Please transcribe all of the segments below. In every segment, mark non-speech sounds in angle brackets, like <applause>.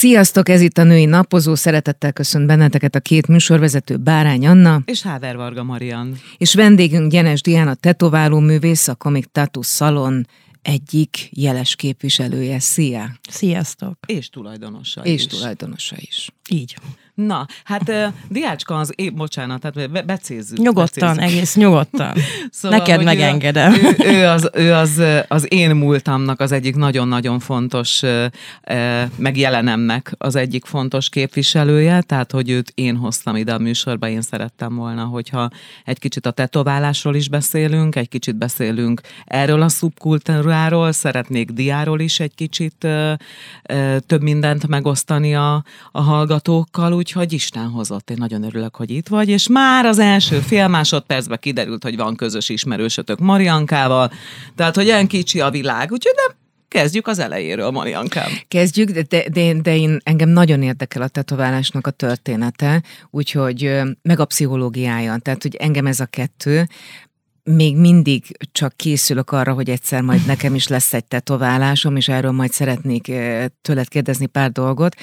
Sziasztok, ez itt a Női Napozó. Szeretettel köszönt benneteket a két műsorvezető Bárány Anna. És Háver Varga Marian. És vendégünk Gyenes Diana tetováló művész, a Comic Tattoo Salon egyik jeles képviselője. Szia! Sziasztok! És tulajdonosa És is. tulajdonosa is. Így. Na, hát Diácska az, é, bocsánat, tehát be, becézzük. Nyugodtan, becézzük. egész nyugodtan. <laughs> Szóval, Neked megengedem. Ő, ő, ő, az, ő az, az én múltamnak az egyik nagyon-nagyon fontos, meg jelenemnek az egyik fontos képviselője, tehát hogy őt én hoztam ide a műsorba, én szerettem volna, hogyha egy kicsit a tetoválásról is beszélünk, egy kicsit beszélünk erről a szubkultúráról, szeretnék diáról is egy kicsit több mindent megosztani a, a hallgatókkal, úgyhogy Isten hozott. Én nagyon örülök, hogy itt vagy, és már az első fél másodpercben kiderült, hogy van közös ismerősötök Mariankával, tehát, hogy ilyen kicsi a világ, úgyhogy nem kezdjük az elejéről, Mariankám. Kezdjük, de, de, de, én, engem nagyon érdekel a tetoválásnak a története, úgyhogy meg a pszichológiája, tehát hogy engem ez a kettő, még mindig csak készülök arra, hogy egyszer majd nekem is lesz egy tetoválásom, és erről majd szeretnék tőled kérdezni pár dolgot.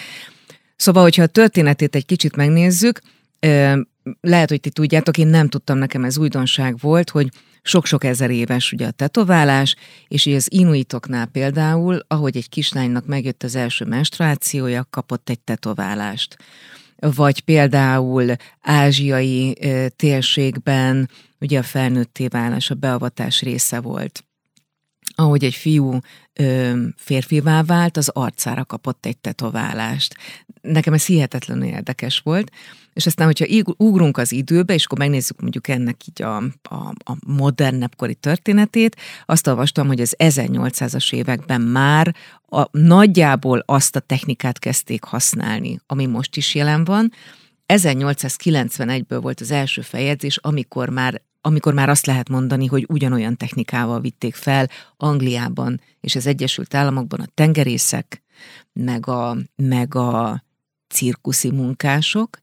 Szóval, hogyha a történetét egy kicsit megnézzük, lehet, hogy ti tudjátok, én nem tudtam, nekem ez újdonság volt, hogy sok-sok ezer éves ugye a tetoválás, és így az inuitoknál például, ahogy egy kislánynak megjött az első menstruációja, kapott egy tetoválást. Vagy például ázsiai térségben ugye a felnőtté válás, a beavatás része volt ahogy egy fiú ö, férfivá vált, az arcára kapott egy tetoválást. Nekem ez hihetetlenül érdekes volt, és aztán, hogyha ugrunk az időbe, és akkor megnézzük mondjuk ennek így a, a, a modernebb kori történetét, azt olvastam, hogy az 1800-as években már a, nagyjából azt a technikát kezdték használni, ami most is jelen van. 1891-ből volt az első feljegyzés, amikor már amikor már azt lehet mondani, hogy ugyanolyan technikával vitték fel Angliában és az Egyesült Államokban a tengerészek, meg a, meg a cirkuszi munkások,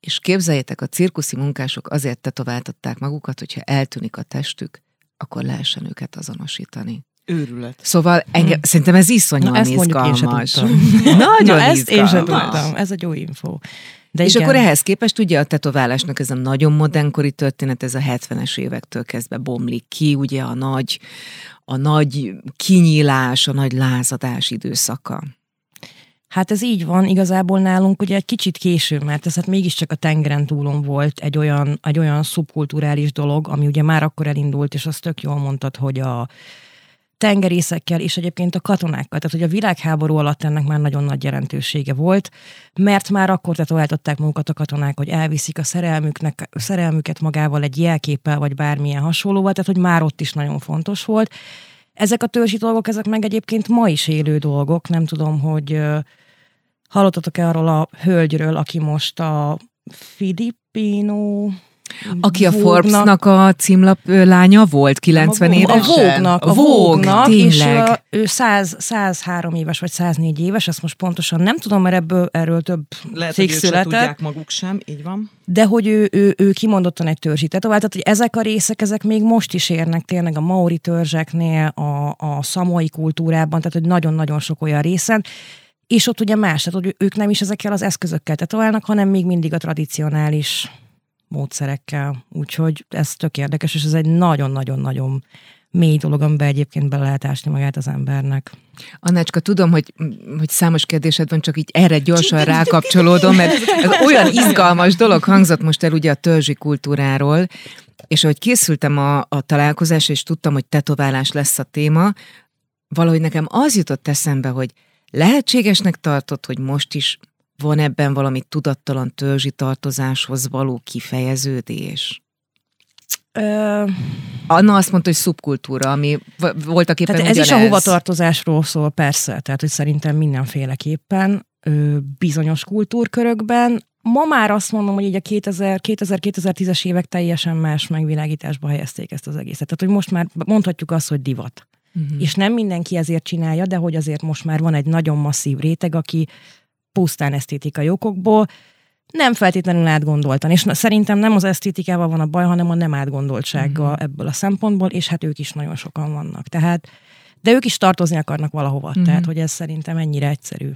és képzeljétek, a cirkuszi munkások azért tetováltatták magukat, hogyha eltűnik a testük, akkor lehessen őket azonosítani. Őrület. Szóval engem, hmm. szerintem ez iszonyúan Na, ezt én izgalmas. tudtam. <laughs> Nagyon Na, ezt én sem izgalmas. tudtam. Ez egy jó info. De és igen. akkor ehhez képest ugye a tetoválásnak ez a nagyon modernkori történet, ez a 70-es évektől kezdve bomlik ki, ugye a nagy, a nagy kinyílás, a nagy lázadás időszaka. Hát ez így van, igazából nálunk ugye egy kicsit késő, mert ez hát mégiscsak a tengeren túlon volt egy olyan, egy olyan szubkulturális dolog, ami ugye már akkor elindult, és azt tök jól mondtad, hogy a tengerészekkel és egyébként a katonákkal. Tehát, hogy a világháború alatt ennek már nagyon nagy jelentősége volt, mert már akkor tetováltatták magukat a katonák, hogy elviszik a szerelmüknek, szerelmüket magával egy jelképpel, vagy bármilyen hasonlóval, tehát, hogy már ott is nagyon fontos volt. Ezek a törzsi dolgok, ezek meg egyébként ma is élő dolgok. Nem tudom, hogy hallottatok-e arról a hölgyről, aki most a Filipino Aki a Forbes-nak a címlap lánya volt, 90 a, éves? A Vogue-nak, a Vogue, Vogue-nak és ő, ő 100, 103 éves, vagy 104 éves, ezt most pontosan nem tudom, mert ebből, erről több Lehet, hogy cikk se született, tudják maguk sem, így van. de hogy ő, ő, ő kimondottan egy törzsi tetovált, tehát hogy ezek a részek, ezek még most is érnek tényleg a maori törzseknél, a, a szamoi kultúrában, tehát hogy nagyon-nagyon sok olyan részen, és ott ugye más, tehát hogy ők nem is ezekkel az eszközökkel tetoválnak, hanem még mindig a tradicionális módszerekkel. Úgyhogy ez tök érdekes, és ez egy nagyon-nagyon-nagyon mély dolog, amiben egyébként bele lehet ásni magát az embernek. Annácska, tudom, hogy, hogy számos kérdésed van, csak így erre gyorsan rákapcsolódom, mert <laughs> ez olyan izgalmas dolog hangzott most el ugye a törzsi kultúráról, és ahogy készültem a, a találkozásra, és tudtam, hogy tetoválás lesz a téma, valahogy nekem az jutott eszembe, hogy lehetségesnek tartott, hogy most is van ebben valami tudattalan törzsi tartozáshoz való kifejeződés? Ö, Anna azt mondta, hogy szubkultúra, ami voltak éppen tehát ez is a ugyanez. hovatartozásról szól, persze, tehát hogy szerintem mindenféleképpen ö, bizonyos kultúrkörökben. Ma már azt mondom, hogy így a 2000 2000-2010-es évek teljesen más megvilágításba helyezték ezt az egészet. Tehát, hogy most már mondhatjuk azt, hogy divat. Mhm. És nem mindenki ezért csinálja, de hogy azért most már van egy nagyon masszív réteg, aki pusztán esztétikai okokból nem feltétlenül átgondoltan. És na, szerintem nem az esztétikával van a baj, hanem a nem átgondoltsággal Mhm. ebből a szempontból, és hát ők is nagyon sokan vannak. Tehát, de ők is tartozni akarnak valahova. Mhm. Tehát, hogy ez szerintem ennyire egyszerű.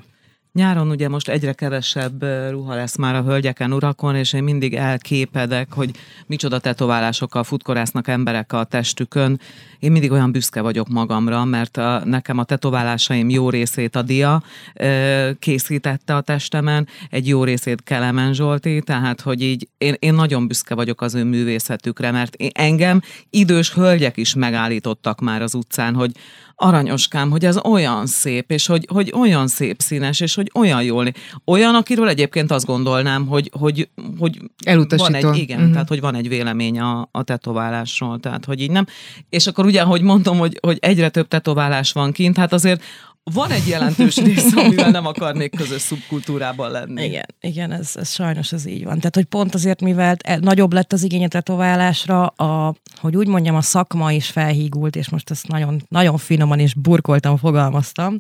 Nyáron ugye most egyre kevesebb ruha lesz már a hölgyeken, urakon, és én mindig elképedek, hogy micsoda tetoválásokkal futkorásznak emberek a testükön. Én mindig olyan büszke vagyok magamra, mert a, nekem a tetoválásaim jó részét a dia készítette a testemen, egy jó részét Kelemen Zsolti, tehát hogy így én, én nagyon büszke vagyok az ő művészetükre, mert én, engem idős hölgyek is megállítottak már az utcán, hogy aranyoskám, hogy ez olyan szép, és hogy, hogy olyan szép színes, és hogy olyan jól. Olyan, akiről egyébként azt gondolnám, hogy, hogy, hogy Elutasító. van egy, igen, uh-huh. tehát hogy van egy vélemény a, a tetoválásról, tehát hogy így nem. És akkor ugye, mondom, hogy, hogy egyre több tetoválás van kint, hát azért van egy jelentős rész, amivel nem akarnék közös szubkultúrában lenni. Igen, igen ez, ez sajnos ez így van. Tehát, hogy pont azért, mivel e, nagyobb lett az igény a tetoválásra, a, hogy úgy mondjam, a szakma is felhígult, és most ezt nagyon, nagyon finoman és burkoltam fogalmaztam.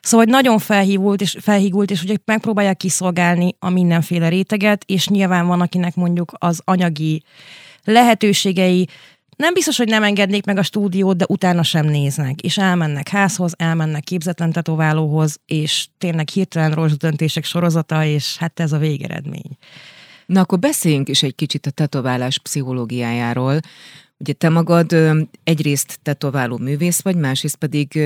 Szóval, hogy nagyon felhígult, és, felhígult, és ugye megpróbálják kiszolgálni a mindenféle réteget, és nyilván van, akinek mondjuk az anyagi lehetőségei, nem biztos, hogy nem engednék meg a stúdiót, de utána sem néznek, és elmennek házhoz, elmennek képzetlen tetoválóhoz, és tényleg hirtelen rossz döntések sorozata, és hát ez a végeredmény. Na akkor beszéljünk is egy kicsit a tetoválás pszichológiájáról. Ugye te magad egyrészt tetováló művész vagy, másrészt pedig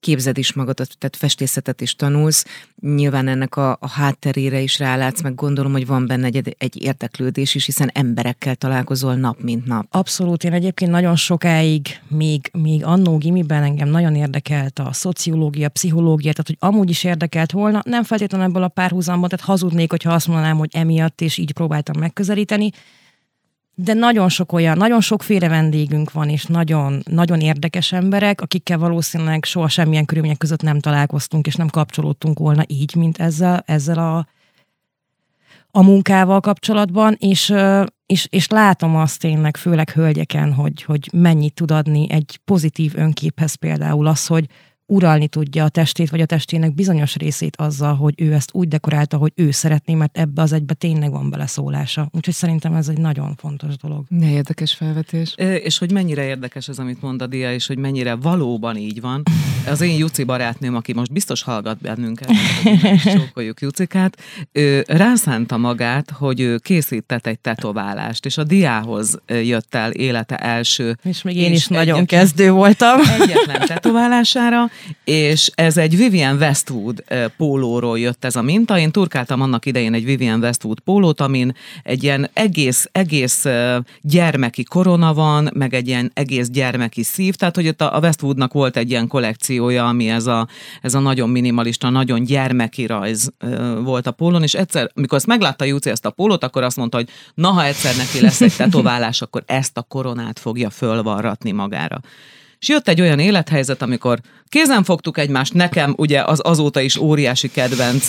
képzed is magadat, tehát festészetet is tanulsz. Nyilván ennek a, a hátterére is rálátsz, meg gondolom, hogy van benne egy, egy érdeklődés is, hiszen emberekkel találkozol nap, mint nap. Abszolút, én egyébként nagyon sokáig, még, még annó gimiben engem nagyon érdekelt a szociológia, pszichológia, tehát hogy amúgy is érdekelt volna, nem feltétlenül ebből a párhuzamban, tehát hazudnék, hogyha azt mondanám, hogy emiatt és így próbáltam megközelíteni, de nagyon sok olyan, nagyon sokféle vendégünk van, és nagyon, nagyon érdekes emberek, akikkel valószínűleg soha semmilyen körülmények között nem találkoztunk, és nem kapcsolódtunk volna így, mint ezzel, ezzel a, a munkával kapcsolatban, és, és, és látom azt tényleg, főleg hölgyeken, hogy, hogy mennyit tud adni egy pozitív önképhez például az, hogy uralni tudja a testét, vagy a testének bizonyos részét azzal, hogy ő ezt úgy dekorálta, hogy ő szeretné, mert ebbe az egybe tényleg van beleszólása. Úgyhogy szerintem ez egy nagyon fontos dolog. Ne érdekes felvetés. É, és hogy mennyire érdekes az, amit mond a Dia, és hogy mennyire valóban így van. Az én Juci barátnőm, aki most biztos hallgat bennünket, <laughs> csókoljuk Jucikát, ő rászánta magát, hogy ő készített egy tetoválást, és a Diához jött el élete első. És még én is nagyon egyetlen, kezdő voltam. Egyetlen tetoválására, és ez egy Vivian Westwood pólóról jött ez a minta. Én turkáltam annak idején egy Vivian Westwood pólót, amin egy ilyen egész, egész gyermeki korona van, meg egy ilyen egész gyermeki szív, tehát hogy ott a Westwoodnak volt egy ilyen kollekciója, ami ez a, ez a nagyon minimalista, nagyon gyermeki rajz volt a pólón, és egyszer, amikor ezt meglátta Júci ezt a pólót, akkor azt mondta, hogy na, ha egyszer neki lesz egy tetoválás, akkor ezt a koronát fogja fölvarratni magára. És jött egy olyan élethelyzet, amikor kézen fogtuk egymást, nekem ugye az azóta is óriási kedvenc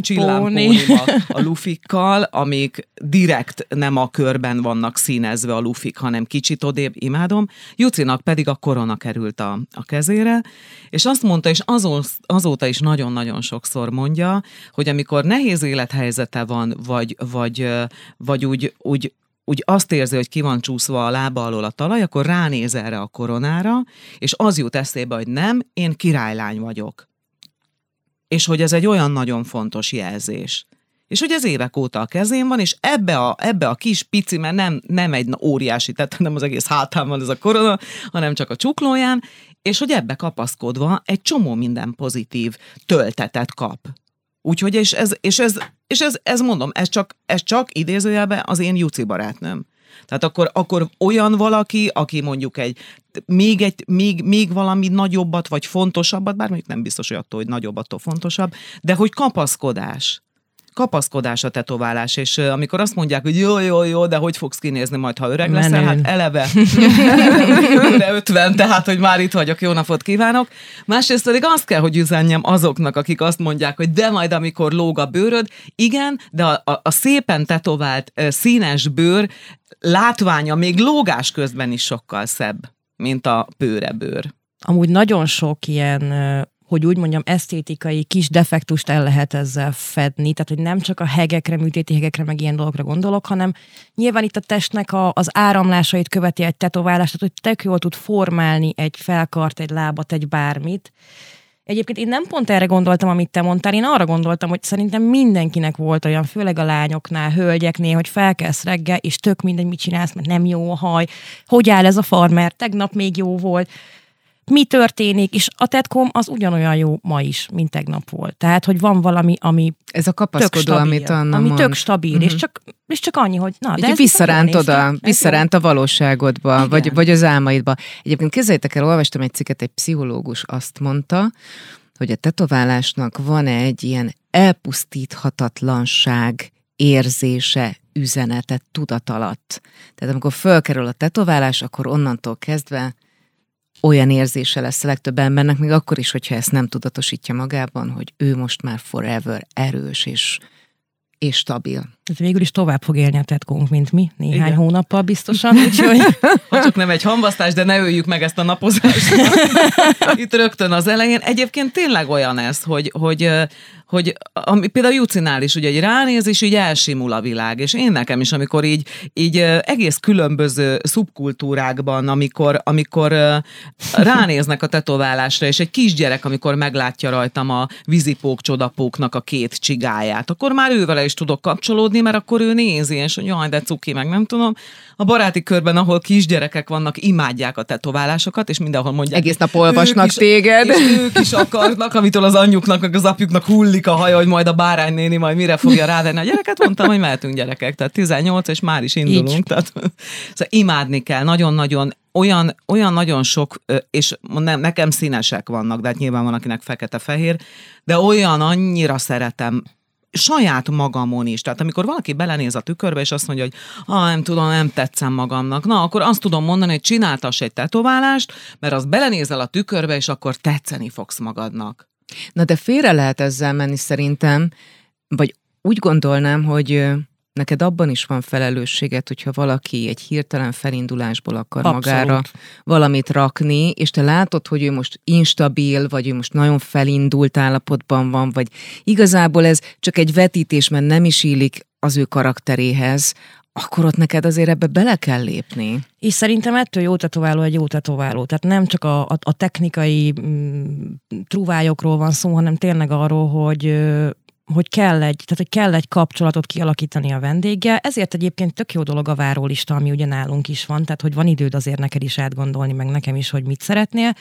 csillámpónimak a lufikkal, amik direkt nem a körben vannak színezve a lufik, hanem kicsit odébb, imádom. Jucinak pedig a korona került a, a kezére, és azt mondta, és azó, azóta is nagyon-nagyon sokszor mondja, hogy amikor nehéz élethelyzete van, vagy, vagy, vagy úgy, úgy úgy azt érzi, hogy ki van csúszva a lába alól a talaj, akkor ránéz erre a koronára, és az jut eszébe, hogy nem, én királylány vagyok. És hogy ez egy olyan nagyon fontos jelzés. És hogy ez évek óta a kezén van, és ebbe a, ebbe a kis pici, mert nem, nem egy óriási, tehát nem az egész hátán van ez a korona, hanem csak a csuklóján, és hogy ebbe kapaszkodva egy csomó minden pozitív töltetet kap. Úgyhogy, és ez, és ez, és ez, ez mondom, ez csak, ez csak idézőjelben az én Juci barátnőm. Tehát akkor, akkor olyan valaki, aki mondjuk egy még, egy, még, még valami nagyobbat, vagy fontosabbat, bár mondjuk nem biztos, hogy attól, hogy nagyobb, attól fontosabb, de hogy kapaszkodás kapaszkodás a tetoválás, és amikor azt mondják, hogy jó, jó, jó, de hogy fogsz kinézni majd, ha öreg Menő. leszel, hát eleve <laughs> de 50, tehát, hogy már itt vagyok, jó napot kívánok. Másrészt pedig azt kell, hogy üzenjem azoknak, akik azt mondják, hogy de majd, amikor lóg a bőröd, igen, de a, a, a szépen tetovált színes bőr látványa még lógás közben is sokkal szebb, mint a bőrebőr. Amúgy nagyon sok ilyen hogy úgy mondjam, esztétikai kis defektust el lehet ezzel fedni, tehát hogy nem csak a hegekre, műtéti hegekre, meg ilyen dolgokra gondolok, hanem nyilván itt a testnek a, az áramlásait követi egy tetoválás, tehát hogy tök jól tud formálni egy felkart, egy lábat, egy bármit, Egyébként én nem pont erre gondoltam, amit te mondtál, én arra gondoltam, hogy szerintem mindenkinek volt olyan, főleg a lányoknál, hölgyeknél, hogy felkelsz reggel, és tök mindegy, mit csinálsz, mert nem jó a haj, hogy áll ez a farmer, tegnap még jó volt mi történik, és a tetkom az ugyanolyan jó ma is, mint tegnap volt. Tehát, hogy van valami, ami Ez a kapaszkodó, stabil, amit Anna ami mond. tök stabil, uh-huh. és, Mhm. csak, és csak annyi, hogy na, de Így ez visszaránt oda. Ez visszaránt a valóságodba, Igen. vagy, vagy az álmaidba. Egyébként képzeljétek el, olvastam egy cikket, egy pszichológus azt mondta, hogy a tetoválásnak van egy ilyen elpusztíthatatlanság érzése, üzenete tudat alatt. Tehát amikor fölkerül a tetoválás, akkor onnantól kezdve olyan érzése lesz a legtöbb embernek, még akkor is, hogyha ezt nem tudatosítja magában, hogy ő most már forever erős és, és stabil. Tehát végül is tovább fog élni a tetkónk, mint mi, néhány Igen. Hónappal biztosan, úgyhogy <laughs> Ha csak nem egy hambasztás, de ne öljük meg ezt a napozást. <laughs> Itt rögtön az elején. Egyébként tényleg olyan ez, hogy, hogy, hogy ami, például Jucinál is, ugye, hogy ránéz, és így elsimul a világ. És én nekem is, amikor így, így egész különböző szubkultúrákban, amikor, amikor ránéznek a tetoválásra, és egy kisgyerek, amikor meglátja rajtam a vízipók csodapóknak a két csigáját, akkor már ővele is tudok kapcsolódni, mert akkor ő nézi, és hogy jaj, de cuki, meg nem tudom. A baráti körben, ahol kisgyerekek vannak, imádják a tetoválásokat, és mindenhol mondják. Egész nap olvasnak is- téged. És ők is akarnak, amitől az anyjuknak, meg az apjuknak hullik a haja, hogy majd a báránynéni majd mire fogja rávenni a gyereket. Mondtam, hogy mehetünk gyerekek, tehát 18, és már is indulunk. Így. Tehát, szóval imádni kell, nagyon-nagyon olyan, olyan nagyon sok, és nem, nekem színesek vannak, de hát nyilván van, akinek fekete-fehér, de olyan annyira szeretem saját magamon is. Tehát amikor valaki belenéz a tükörbe, és azt mondja, hogy ah, nem tudom, nem tetszem magamnak, na, akkor azt tudom mondani, hogy csináltass egy tetoválást, mert az belenézel a tükörbe, és akkor tetszeni fogsz magadnak. Na de félre lehet ezzel menni szerintem, vagy úgy gondolnám, hogy neked abban is van felelősséget, hogyha valaki egy hirtelen felindulásból akar Abszolút. magára valamit rakni, és te látod, hogy ő most instabil, vagy ő most nagyon felindult állapotban van, vagy igazából ez csak egy vetítés, mert nem is illik az ő karakteréhez, akkor ott neked azért ebbe bele kell lépni. És szerintem ettől jó tetováló egy jó tetováló. Tehát nem csak a, a, a technikai mm, truvályokról van szó, hanem tényleg arról, hogy hogy kell egy, tehát hogy kell egy kapcsolatot kialakítani a vendéggel. Ezért egyébként tök jó dolog a várólista, ami ugye nálunk is van, tehát hogy van időd azért neked is átgondolni, meg nekem is, hogy mit szeretnél.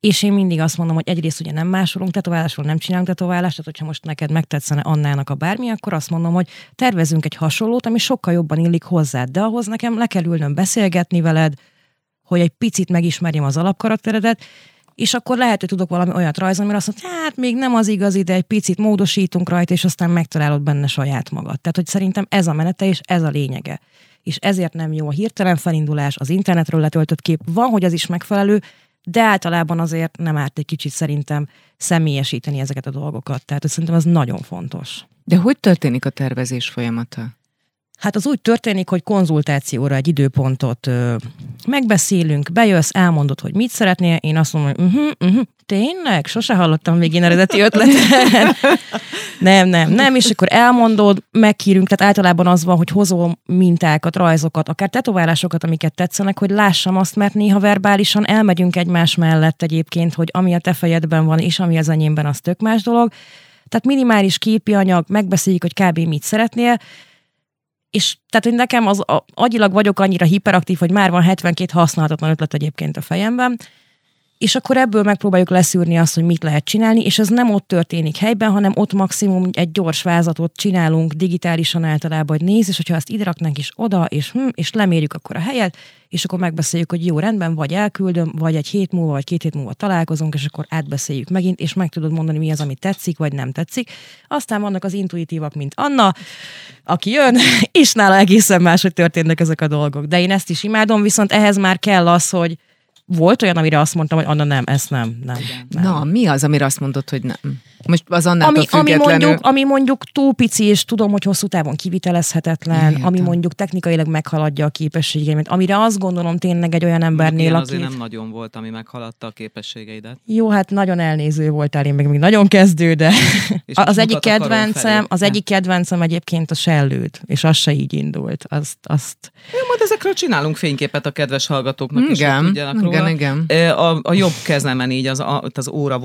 És én mindig azt mondom, hogy egyrészt ugye nem másolunk tetoválásról, nem csinálunk tetoválást, tehát hogyha most neked megtetszene Annának a bármi, akkor azt mondom, hogy tervezünk egy hasonlót, ami sokkal jobban illik hozzád, de ahhoz nekem le kell ülnöm beszélgetni veled, hogy egy picit megismerjem az alapkarakteredet, és akkor lehet, hogy tudok valami olyat rajzolni, mert azt mondja, hát még nem az igazi, de egy picit módosítunk rajta, és aztán megtalálod benne saját magad. Tehát, hogy szerintem ez a menete, és ez a lényege. És ezért nem jó a hirtelen felindulás, az internetről letöltött kép. Van, hogy az is megfelelő, de általában azért nem árt egy kicsit szerintem személyesíteni ezeket a dolgokat. Tehát hogy szerintem ez nagyon fontos. De hogy történik a tervezés folyamata? Hát az úgy történik, hogy konzultációra egy időpontot ö, megbeszélünk, bejössz, elmondod, hogy mit szeretnél, én azt mondom, hogy uh-huh, uh-huh, tényleg? Sose hallottam még én eredeti ötletet. <laughs> nem, nem, nem, és akkor elmondod, megkérünk, tehát általában az van, hogy hozom mintákat, rajzokat, akár tetoválásokat, amiket tetszenek, hogy lássam azt, mert néha verbálisan elmegyünk egymás mellett egyébként, hogy ami a te fejedben van, és ami az enyémben, az tök más dolog. Tehát minimális képi anyag, megbeszéljük, hogy kb. mit szeretnél, és tehát, hogy nekem az a, agyilag vagyok annyira hiperaktív, hogy már van 72 használhatatlan ötlet egyébként a fejemben, és akkor ebből megpróbáljuk leszűrni azt, hogy mit lehet csinálni, és ez nem ott történik helyben, hanem ott maximum egy gyors vázatot csinálunk digitálisan általában, hogy nézd, és hogyha ezt ide raknánk is oda, és, hm, és lemérjük akkor a helyet, és akkor megbeszéljük, hogy jó, rendben, vagy elküldöm, vagy egy hét múlva, vagy két hét múlva találkozunk, és akkor átbeszéljük megint, és meg tudod mondani, mi az, ami tetszik, vagy nem tetszik. Aztán vannak az intuitívak, mint Anna, aki jön, <laughs> és nála egészen máshogy történnek ezek a dolgok. De én ezt is imádom, viszont ehhez már kell az, hogy volt olyan, amire azt mondtam, hogy Anna nem, ezt nem, nem. nem. Na, mi az, amire azt mondod, hogy nem? Most az annál ami, ami, mondjuk, ami mondjuk túl pici, és tudom, hogy hosszú távon kivitelezhetetlen, Értem. ami mondjuk technikailag meghaladja a képességeimet, amire azt gondolom tényleg egy olyan embernél, Ilyen aki... azért nem nagyon volt, ami meghaladta a képességeidet. Jó, hát nagyon elnéző voltál, én meg még nagyon kezdő, de <laughs> az egyik kedvencem, az egyik kedvencem egyébként a sellőd, és az se így indult. Azt, azt Ja, majd ezekről csinálunk fényképet a kedves hallgatóknak, is, hogy Igen, róla. igen, igen. A, a jobb kezemen így az, a, az óra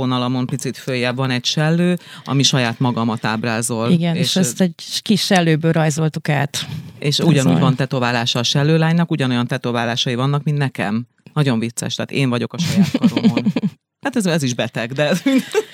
picit följebb van egy sellő, ami saját magamat ábrázol. igen, és, és ezt egy kis sellőből rajzoltuk át. és ez ugyanúgy olyan. van tetoválása a sellőlánynak, ugyanolyan tetoválásai vannak, mint nekem. Nagyon vicces, tehát én vagyok a saját karomon. <laughs> Hát ez, ez is beteg, de,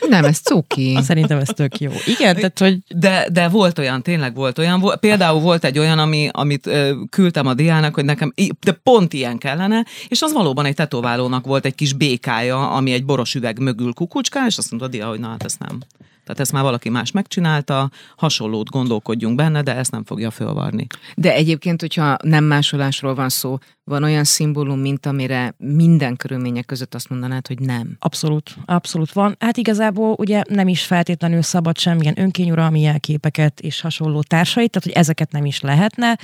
Nem, ez cuki. <laughs> Szerintem ez tök jó. Igen, tehát hogy de, de volt olyan, tényleg volt olyan. Például volt egy olyan, ami, amit ö, küldtem a diának, hogy nekem de pont ilyen kellene, és az valóban egy tetoválónak volt egy kis békája, ami egy boros üveg mögül kukucskál, és azt mondta a dia, hogy na hát ezt nem. Tehát ezt már valaki más megcsinálta, hasonlót gondolkodjunk benne, de ezt nem fogja fölvarni. De egyébként, hogyha nem másolásról van szó, van olyan szimbólum, mint amire minden körülmények között azt mondanád, hogy nem. Abszolút, abszolút van. Hát igazából ugye nem is feltétlenül szabad semmilyen önkényuralmi jelképeket és hasonló társait, tehát hogy ezeket nem is lehetne,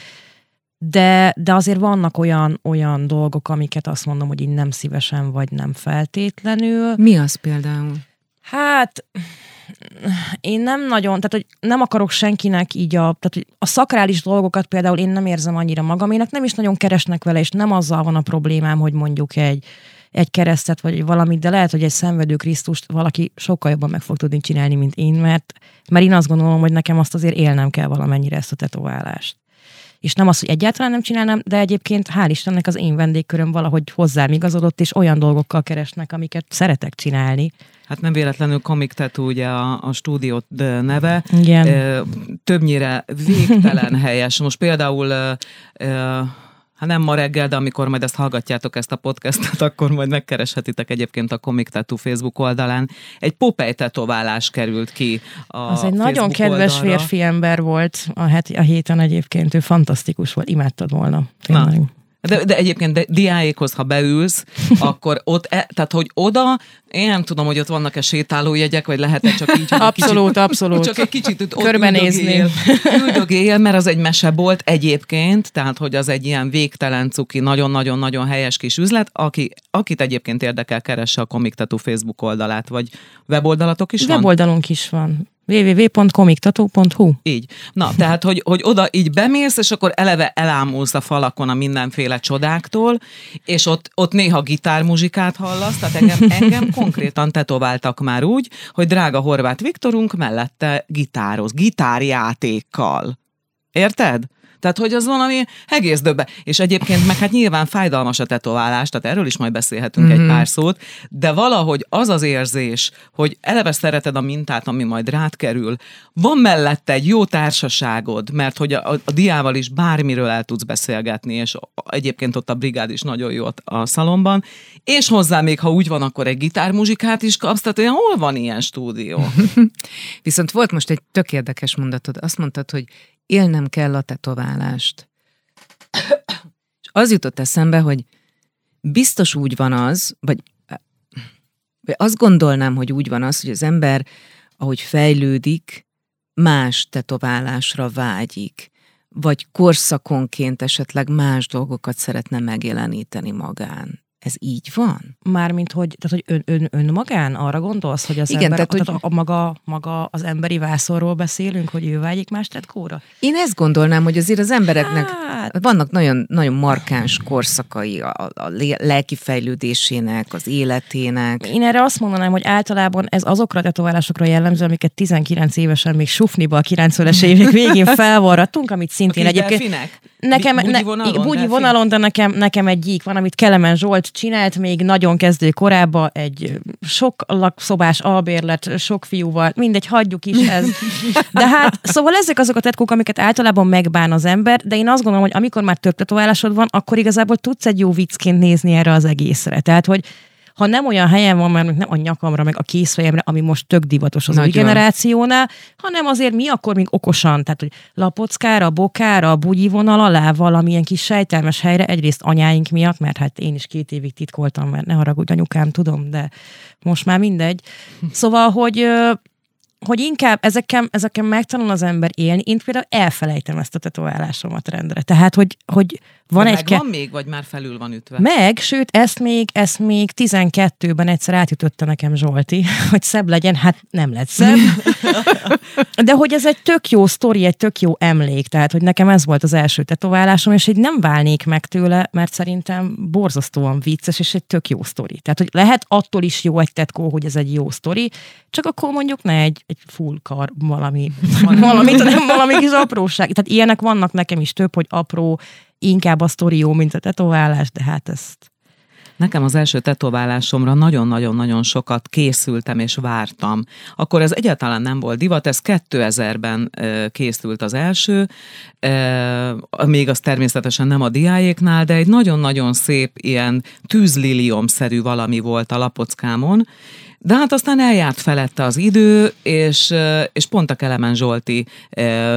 de, de azért vannak olyan, olyan dolgok, amiket azt mondom, hogy így nem szívesen, vagy nem feltétlenül. Mi az például? Hát én nem nagyon, tehát hogy nem akarok senkinek így a, tehát hogy a szakrális dolgokat például én nem érzem annyira magaménak, nem is nagyon keresnek vele, és nem azzal van a problémám, hogy mondjuk egy, egy keresztet, vagy valamit, de lehet, hogy egy szenvedő Krisztust valaki sokkal jobban meg fog tudni csinálni, mint én, mert, mert én azt gondolom, hogy nekem azt azért élnem kell valamennyire ezt a tetoválást. És nem az, hogy egyáltalán nem csinálnám, de egyébként hál' Istennek az én vendégköröm valahogy hozzám igazodott, és olyan dolgokkal keresnek, amiket szeretek csinálni. Hát nem véletlenül Comic Tattoo ugye a, a stúdió neve. Igen. Ö, Többnyire végtelen <laughs> helyes. Most például ö, ö, Hát nem ma reggel, de amikor majd ezt hallgatjátok, ezt a podcastet, <laughs> akkor majd megkereshetitek egyébként a Comic Tattoo Facebook oldalán. Egy Popeye tetoválás került ki a Az egy nagyon Facebook kedves oldalra. férfi ember volt a, heti, a héten egyébként, ő fantasztikus volt, imádtad volna. Tényleg. De, de egyébként de diáékhoz, ha beülsz, <laughs> akkor ott, e, tehát hogy oda, én nem tudom, hogy ott vannak-e sétálójegyek, vagy lehet-e csak így, Abszolút, kicsit, abszolút. Csak egy kicsit ott Körbenézni. üldögél, mert az egy mesebolt egyébként, tehát hogy az egy ilyen végtelen cuki, nagyon-nagyon-nagyon helyes kis üzlet, aki, akit egyébként érdekel, keresse a Comic Tattoo Facebook oldalát, vagy weboldalatok is van? Weboldalunk is van. www.comictató.hu Így. Na, tehát, hogy, hogy oda így bemész, és akkor eleve elámulsz a falakon a mindenféle csodáktól, és ott, ott néha gitármuzsikát hallasz, tehát engem, engem konkrétan tetováltak már úgy, hogy drága Horváth Viktorunk mellette gitároz, gitárjátékkal. Érted? Tehát, hogy az valami egész döbbe. És egyébként meg hát nyilván fájdalmas a tetoválás, tehát erről is majd beszélhetünk mm-hmm. egy pár szót, de valahogy az az érzés, hogy eleve szereted a mintát, ami majd rád kerül, van mellette egy jó társaságod, mert hogy a, a diával is bármiről el tudsz beszélgetni, és egyébként ott a brigád is nagyon jó a szalomban, és hozzá még, ha úgy van, akkor egy gitármuzsikát is kapsz, tehát olyan hol van ilyen stúdió? <laughs> Viszont volt most egy tök érdekes mondatod. Azt mondtad, hogy élnem kell a tetoválást. És az jutott eszembe, hogy biztos úgy van az, vagy, vagy azt gondolnám, hogy úgy van az, hogy az ember, ahogy fejlődik, más tetoválásra vágyik, vagy korszakonként esetleg más dolgokat szeretne megjeleníteni magán. Ez így van? Mármint, hogy, tehát, hogy ön, ön, önmagán arra gondolsz, hogy az Igen, ember, tehát, hogy- tehát a, a maga, maga az emberi vászorról beszélünk, hogy ő vágyik más tetkóra? Én ezt gondolnám, hogy azért az embereknek Hát, vannak nagyon, nagyon markáns korszakai a, a lelki fejlődésének, az életének. Én erre azt mondanám, hogy általában ez azokra a tetoválásokra jellemző, amiket 19 évesen még sufniba a 90-es évek végén <laughs> felvarrattunk, amit szintén egyébként... delfinek? Nekem, Bugyi ne, vonalon, bugyi delfin? vonalon, de nekem, nekem egy gyík van, amit Kelemen Zsolt csinált még nagyon kezdő korában, egy sok lakszobás albérlet, sok fiúval, mindegy, hagyjuk is ez. <laughs> De hát, szóval ezek azok a tetkók, amiket általában megbán az ember, de én azt gondolom, hogy amikor már több tetoválásod van, akkor igazából tudsz egy jó viccként nézni erre az egészre. Tehát, hogy ha nem olyan helyen van, mert nem a nyakamra, meg a készfejemre, ami most tök divatos az új Nagyon. generációnál, hanem azért mi akkor még okosan, tehát hogy lapockára, bokára, a bugyi vonal alá valamilyen kis sejtelmes helyre, egyrészt anyáink miatt, mert hát én is két évig titkoltam, mert ne haragudj anyukám, tudom, de most már mindegy. Szóval, hogy hogy inkább ezeken, ezeken megtanul az ember élni. Én például elfelejtem ezt a tetoválásomat rendre. Tehát, hogy, hogy van De egy... meg Ke- van még, vagy már felül van ütve? meg, sőt, ezt még, ezt még 12-ben egyszer átütötte nekem Zsolti, <laughs> hogy szebb legyen, hát nem lett szebb. <laughs> De hogy ez egy tök jó sztori, egy tök jó emlék, tehát hogy nekem ez volt az első tetoválásom, és így nem válnék meg tőle, mert szerintem borzasztóan vicces, és egy tök jó sztori. Tehát, hogy lehet attól is jó egy tetkó, hogy ez egy jó sztori, csak akkor mondjuk ne egy, egy full kar valami, valami, <laughs> nem valami kis apróság. Tehát ilyenek vannak nekem is több, hogy apró, inkább a sztori jó, mint a tetoválás, de hát ezt Nekem az első tetoválásomra nagyon-nagyon-nagyon sokat készültem és vártam. Akkor ez egyáltalán nem volt divat, ez 2000-ben ö, készült az első, még az természetesen nem a diájéknál, de egy nagyon-nagyon szép ilyen tűzlilium-szerű valami volt a lapockámon, de hát aztán eljárt felette az idő, és, és pont a Kelemen Zsolti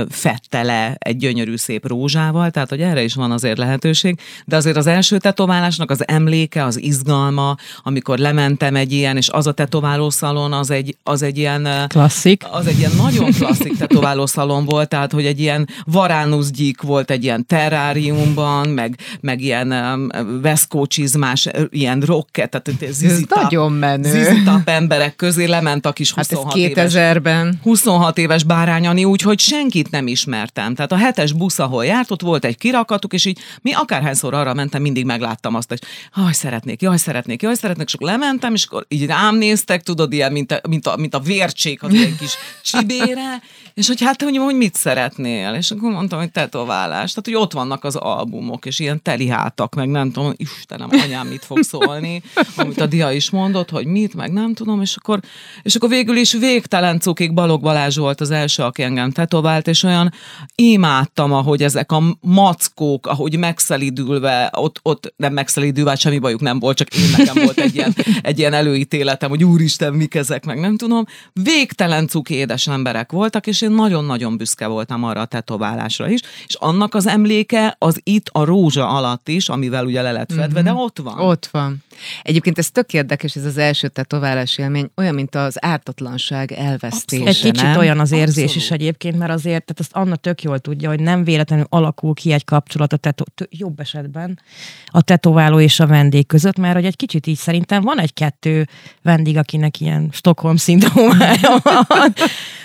fette le egy gyönyörű szép rózsával, tehát hogy erre is van azért lehetőség, de azért az első tetoválásnak az emléke, az izgalma, amikor lementem egy ilyen, és az a tetoválószalon, az egy, az egy ilyen klasszik. az egy ilyen nagyon klasszik tetoválószalon volt, tehát hogy egy ilyen varánuszgyík volt egy ilyen terráriumban, meg, meg ilyen um, veszkócsizmás, ilyen rocket, tehát Ez zizitap, nagyon menő. zizitap emberek közé lement a kis Hát ez 26 éves 2000-ben. 26 éves bárányani, úgyhogy senkit nem ismertem. Tehát a hetes busz, ahol járt, ott volt egy kirakatuk, és így mi akárhányszor arra mentem, mindig megláttam azt, hogy jaj, szeretnék, jaj, szeretnék, jaj, szeretnék, és akkor lementem, és akkor így rám néztek, tudod, ilyen, mint a, mint a, mint a vércsék az ilyen kis csibére, és hogy hát, hogy, hogy mit szeretnél? És akkor mondtam, hogy tetoválás. Tehát, hogy ott vannak az albumok, és ilyen teli hátak, meg nem tudom, Istenem, anyám mit fog szólni, amit a dia is mondott, hogy mit, meg nem tudom, és akkor, és akkor végül is végtelen cukig Balog Balázs volt az első, aki engem tetovált, és olyan imádtam, ahogy ezek a mackók, ahogy megszelidülve, ott, ott nem megszelidülve, hát semmi bajuk nem volt, csak én nekem volt egy ilyen, <laughs> egy ilyen előítéletem, hogy úristen, mik ezek, meg nem tudom. Végtelen cuki édes emberek voltak, és én nagyon-nagyon büszke voltam arra a tetoválásra is, és annak az emléke az itt a rózsa alatt is, amivel ugye le lett fedve, de ott van. Ott van. Egyébként ez tök érdekes, ez az első tetoválás élmény, olyan, mint az ártatlanság elvesztése, Egy kicsit nem? olyan az érzés Abszolút. is egyébként, mert azért, tehát azt Anna tök jól tudja, hogy nem véletlenül alakul ki egy kapcsolat a teto, t- jobb esetben a tetováló és a vendég között, mert hogy egy kicsit így szerintem van egy-kettő vendég, akinek ilyen Stockholm szindrómája <laughs> van,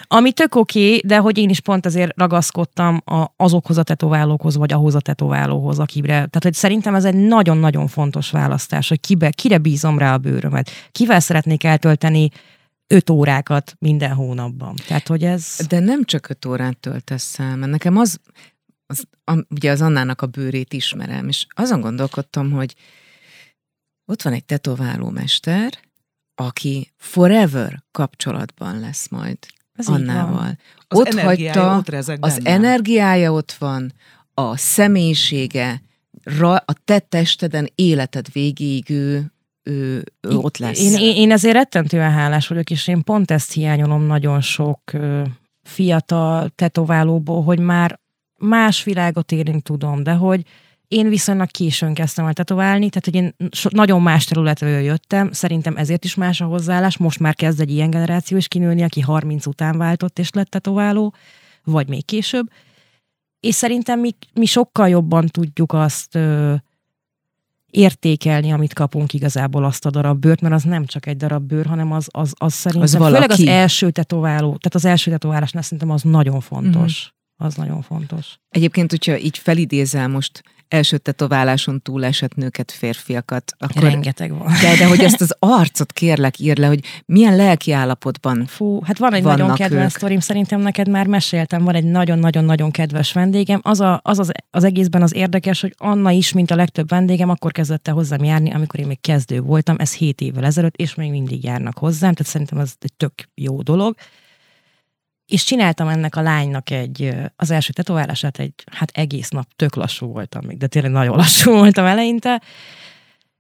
ami tök oké, de hogy én is pont azért ragaszkodtam a, azokhoz a tetoválókhoz, vagy ahhoz a tetoválóhoz, akire. Tehát, hogy szerintem ez egy nagyon-nagyon fontos választás, hogy kibe, kire bízom rá a bőrömet, kivel szeretnék eltölteni öt órákat minden hónapban. Tehát, hogy ez... De nem csak öt órát töltesz el, mert nekem az, az a, ugye az Annának a bőrét ismerem, és azon gondolkodtam, hogy ott van egy tetováló mester, aki forever kapcsolatban lesz majd Ez. Annával. Az ott hagyta, ott rezeg az bennem. energiája ott van, a személyisége, ra, a te testeden életed végéig ő, ő, ő ott lesz. Én, én, én ezért rettentően hálás vagyok, és én pont ezt hiányolom nagyon sok fiatal tetoválóból, hogy már más világot élünk, tudom, de hogy én viszonylag későn kezdtem el tetoválni, tehát hogy én so, nagyon más területről jöttem, szerintem ezért is más a hozzáállás, most már kezd egy ilyen generáció is kinőni, aki 30 után váltott és lett tetováló, vagy még később, és szerintem mi, mi sokkal jobban tudjuk azt ö, értékelni, amit kapunk igazából azt a darab bőrt, mert az nem csak egy darab bőr, hanem az, az, az szerintem, Az főleg az első tetováló, tehát az első tetoválásnál szerintem az nagyon fontos. Mhm. Az nagyon fontos. Egyébként, hogyha így felidézel most első tetováláson túl esett nőket, férfiakat, akkor... Rengeteg van. De, de hogy ezt az arcot kérlek, ír le, hogy milyen lelki állapotban Fú, hát van egy nagyon kedvenc ők. sztorim, szerintem neked már meséltem, van egy nagyon-nagyon-nagyon kedves vendégem. Az, a, az, az az egészben az érdekes, hogy Anna is, mint a legtöbb vendégem, akkor kezdett el hozzám járni, amikor én még kezdő voltam, ez 7 évvel ezelőtt, és még mindig járnak hozzám, tehát szerintem ez egy tök jó dolog. És csináltam ennek a lánynak egy, az első tetoválását egy, hát egész nap tök lassú voltam még, de tényleg nagyon <laughs> lassú voltam eleinte,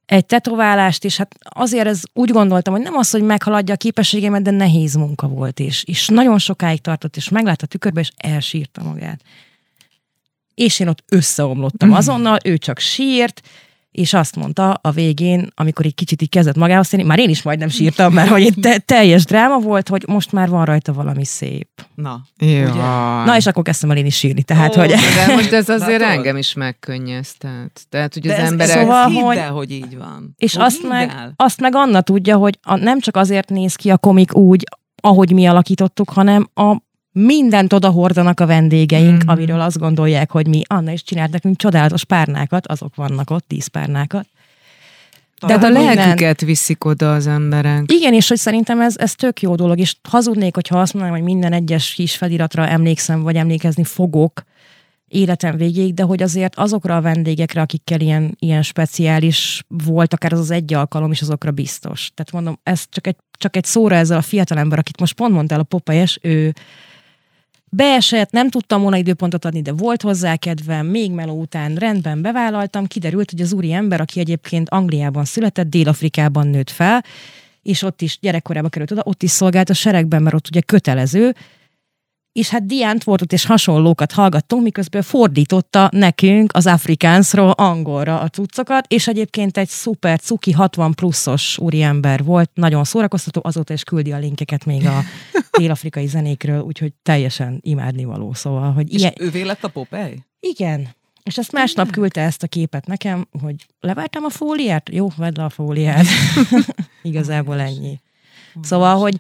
egy tetoválást, és hát azért ez úgy gondoltam, hogy nem az, hogy meghaladja a képességemet, de nehéz munka volt, és, és nagyon sokáig tartott, és meglátta a tükörbe, és elsírta magát. És én ott összeomlottam azonnal, ő csak sírt, és azt mondta a végén, amikor egy kicsit így kezdett magához tenni, már én is majdnem sírtam, mert hogy egy te- teljes dráma volt, hogy most már van rajta valami szép. Na, Ja. Na, és akkor kezdtem el én is sírni, tehát, Ó, hogy... De <laughs> most ez azért Látod? engem is megkönnyeztet. Tehát, hogy De az ez, emberek... Szóval, hidd hogy- el, hogy így van. És Hogy azt meg, el. azt meg Anna tudja, hogy a, nem csak azért néz ki a komik úgy, ahogy mi alakítottuk, hanem a mindent oda hordanak a vendégeink, Mhm. amiről azt gondolják, hogy mi. Anna is csinált nekünk csodálatos párnákat, azok vannak ott, tíz párnákat. Tehát a minden- lelküket viszik oda az emberek. Igen, és hogy szerintem ez, ez tök jó dolog, és hazudnék, hogyha azt mondanám, hogy minden egyes kis feliratra emlékszem, vagy emlékezni fogok életem végéig, de hogy azért azokra a vendégekre, akikkel ilyen, ilyen speciális volt, akár az az egy alkalom is, azokra biztos. Tehát mondom, ez csak egy, csak egy szóra ezzel a fiatalember, akit most pont mondtál, a Popeyes, ő beesett, nem tudtam volna időpontot adni, de volt hozzá kedvem, még meló után rendben bevállaltam, kiderült, hogy az úri ember, aki egyébként Angliában született, Dél-Afrikában nőtt fel, és ott is gyerekkorában került oda, ott is szolgált a seregben, mert ott ugye kötelező, és hát Diánt volt ott, és hasonlókat hallgattunk, miközben fordította nekünk az afrikánsról angolra a cuccokat, és egyébként egy szuper cuki 60 pluszos úriember volt, nagyon szórakoztató, azóta is küldi a linkeket még a <laughs> dél-afrikai zenékről, úgyhogy teljesen imádnivaló, szóval, hogy És ilyen, ővé lett a Popeye? igen. És ezt másnap küldte ezt a képet nekem, hogy leváltam a fóliát? Jó, vedd le a fóliát. <laughs> Igazából ennyi. Szóval, hogy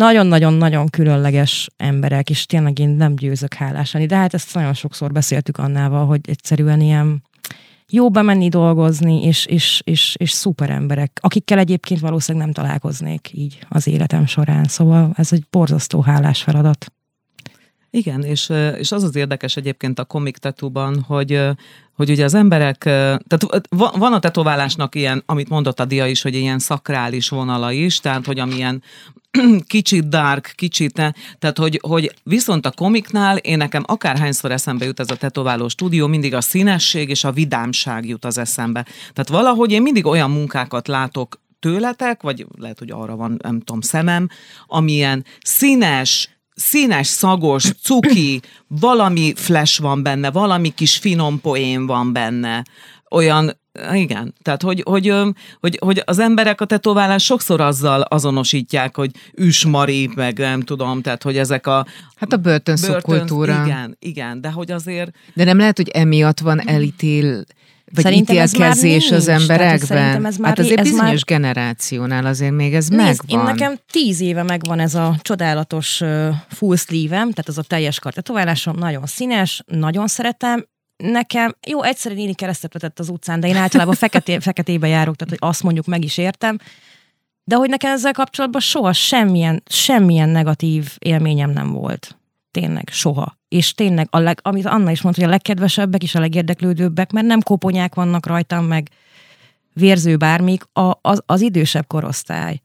nagyon-nagyon-nagyon különleges emberek, és tényleg én nem győzök hálás lenni. De hát ezt nagyon sokszor beszéltük Annával, hogy egyszerűen ilyen jó bemenni dolgozni, és, és, és, és szuper emberek, akikkel egyébként valószínűleg nem találkoznék így az életem során. Szóval ez egy borzasztó hálás feladat. Igen, és, és az az érdekes egyébként a komik tetúban, hogy, hogy ugye az emberek, tehát va- van a tetoválásnak ilyen, amit mondott a Dia is, hogy ilyen szakrális vonala is, tehát hogy amilyen <clears throat> kicsit dark, kicsit, ne- tehát hogy, hogy viszont a komiknál én nekem akárhányszor eszembe jut ez a tetováló stúdió, mindig a színesség és a vidámság jut az eszembe. Tehát valahogy én mindig olyan munkákat látok tőletek, vagy lehet, hogy arra van, nem tudom, szemem, amilyen színes, színes, szagos, cuki, valami flash van benne, valami kis finom poén van benne, olyan, igen, tehát hogy, hogy, hogy, hogy az emberek a tetoválás sokszor azzal azonosítják, hogy üsmari, meg nem tudom, tehát hogy ezek a Hát a börtön szubkultúra. Igen, igen, de hogy azért De nem lehet, hogy emiatt van elítél, vagy Szerintem ítélkezés az emberekben? ez már hát azért ez bizonyos már- generációnál azért még ez Nézd, én megvan. nekem tíz éve megvan ez a csodálatos uh, full sleeve-em, tehát az a teljes kar tetoválásom, nagyon színes, nagyon szeretem, nekem, jó, egyszer egy néni keresztet vetett az utcán, de én általában feketé, feketébe járok, tehát hogy azt mondjuk meg is értem, de hogy nekem ezzel kapcsolatban soha semmilyen, semmilyen negatív élményem nem volt. Tényleg, soha. És tényleg, a leg, amit Anna is mondta, hogy a legkedvesebbek és a legérdeklődőbbek, mert nem koponyák vannak rajtam, meg vérző bármik, a, az, az idősebb korosztály.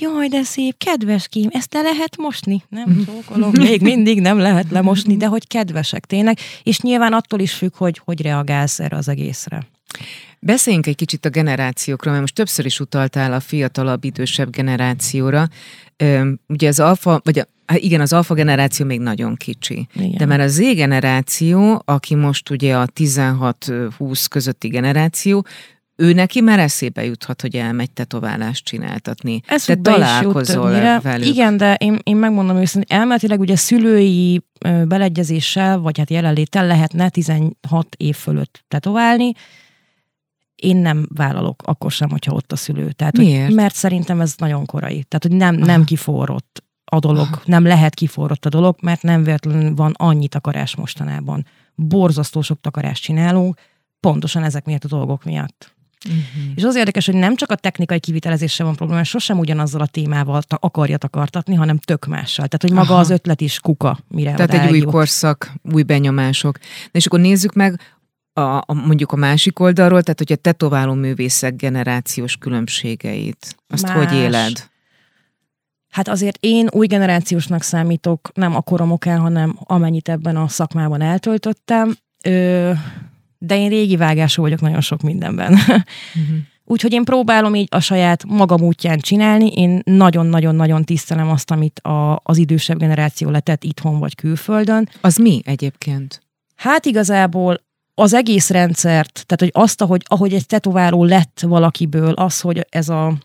Jaj, de szép, kedves Kim, ezt le lehet mosni? Nem csókolom, <laughs> még mindig nem lehet lemosni, de hogy kedvesek tényleg, és nyilván attól is függ, hogy hogy reagálsz erre az egészre. Beszéljünk egy kicsit a generációkról, mert most többször is utaltál a fiatalabb, idősebb generációra. Üm, Ugye az alfa, vagy a, hát igen, az alfa generáció még nagyon kicsi. Igen. De már a Z generáció, aki most ugye a 16-20 közötti generáció, ő neki már eszébe juthat, hogy elmegy tetoválást csináltatni. Te is jut találkozol velük. Igen, de én, én megmondom őszintén, elméletileg ugye szülői beleegyezéssel, vagy hát jelenléttel lehetne 16 év fölött tetoválni. Én nem vállalok akkor sem, hogyha ott a szülő. Tehát, hogy- Miért? Mert szerintem ez nagyon korai. Tehát, hogy nem, nem Aha. kiforrott a dolog, nem lehet kiforrott a dolog, mert nem véletlenül van annyi takarás mostanában. Borzasztó sok takarást csinálunk, pontosan ezek miatt a dolgok miatt. Uh-huh. És az érdekes, hogy nem csak a technikai kivitelezéssel van probléma, sosem ugyanazzal a témával ta- akarja takartatni, hanem tök mással. Tehát, hogy maga Aha. az ötlet is kuka, mire Tehát egy új jut. korszak, új benyomások. Na és akkor nézzük meg a, a, mondjuk a másik oldalról, tehát hogy a tetováló művészek generációs különbségeit. Azt Más. hogy éled? Hát azért én új generációsnak számítok, nem a korom okán, hanem amennyit ebben a szakmában eltöltöttem. Ö, de én régi vágású vagyok nagyon sok mindenben. Uh-huh. <laughs> Úgyhogy én próbálom így a saját magam útján csinálni. Én nagyon-nagyon-nagyon tisztelem azt, amit a, az idősebb generáció letett itthon vagy külföldön. Az mi egyébként? Hát igazából az egész rendszert, tehát hogy azt, ahogy, ahogy egy tetováló lett valakiből, az, hogy ez a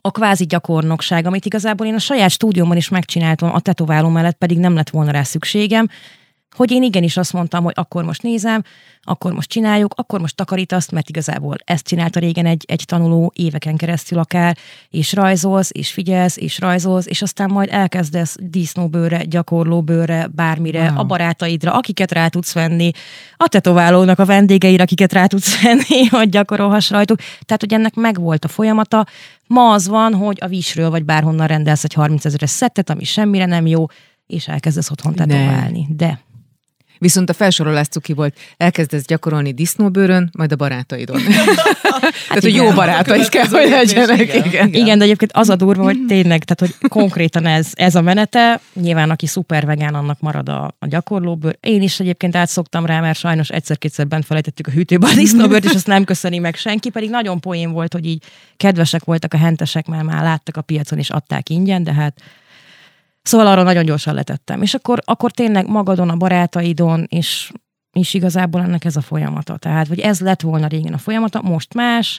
a kvázi gyakornokság, amit igazából én a saját stúdiómban is megcsináltam a tetováló mellett, pedig nem lett volna rá szükségem, hogy én igenis azt mondtam, hogy akkor most nézem, akkor most csináljuk, akkor most takarítasz, mert igazából ezt csinálta régen egy, egy tanuló éveken keresztül akár, és rajzolsz, és figyelsz, és rajzolsz, és aztán majd elkezdesz disznóbőre, gyakorlóbőre, bármire, wow. a barátaidra, akiket rá tudsz venni, a tetoválónak a vendégeire, akiket rá tudsz <laughs> venni, hogy gyakorolhass rajtuk. Tehát, hogy ennek megvolt a folyamata. Ma az van, hogy a vízről vagy bárhonnan rendelsz egy 30 ezeres szettet, ami semmire nem jó, és elkezdesz otthon tetoválni. De Viszont a felsorolás cuki volt, elkezdesz gyakorolni disznóbőrön, majd a barátaidon. <laughs> <laughs> hát tehát, hogy jó barátaid kell, hogy legyenek. Igen. Igen. igen, de egyébként az a durva, hogy tényleg, tehát hogy konkrétan ez, ez a menete, nyilván aki szuper vegán, annak marad a, a gyakorlóbőr. Én is egyébként átszoktam rá, mert sajnos egyszer-kétszer bent felejtettük a hűtőbe a disznóbőrt, és azt nem köszöni meg senki, pedig nagyon poén volt, hogy így kedvesek voltak a hentesek, mert már láttak a piacon, és adták ingyen, de hát Szóval arra nagyon gyorsan letettem. És akkor, akkor tényleg magadon, a barátaidon, és, és igazából ennek ez a folyamata. Tehát, vagy ez lett volna régen a folyamata, most más,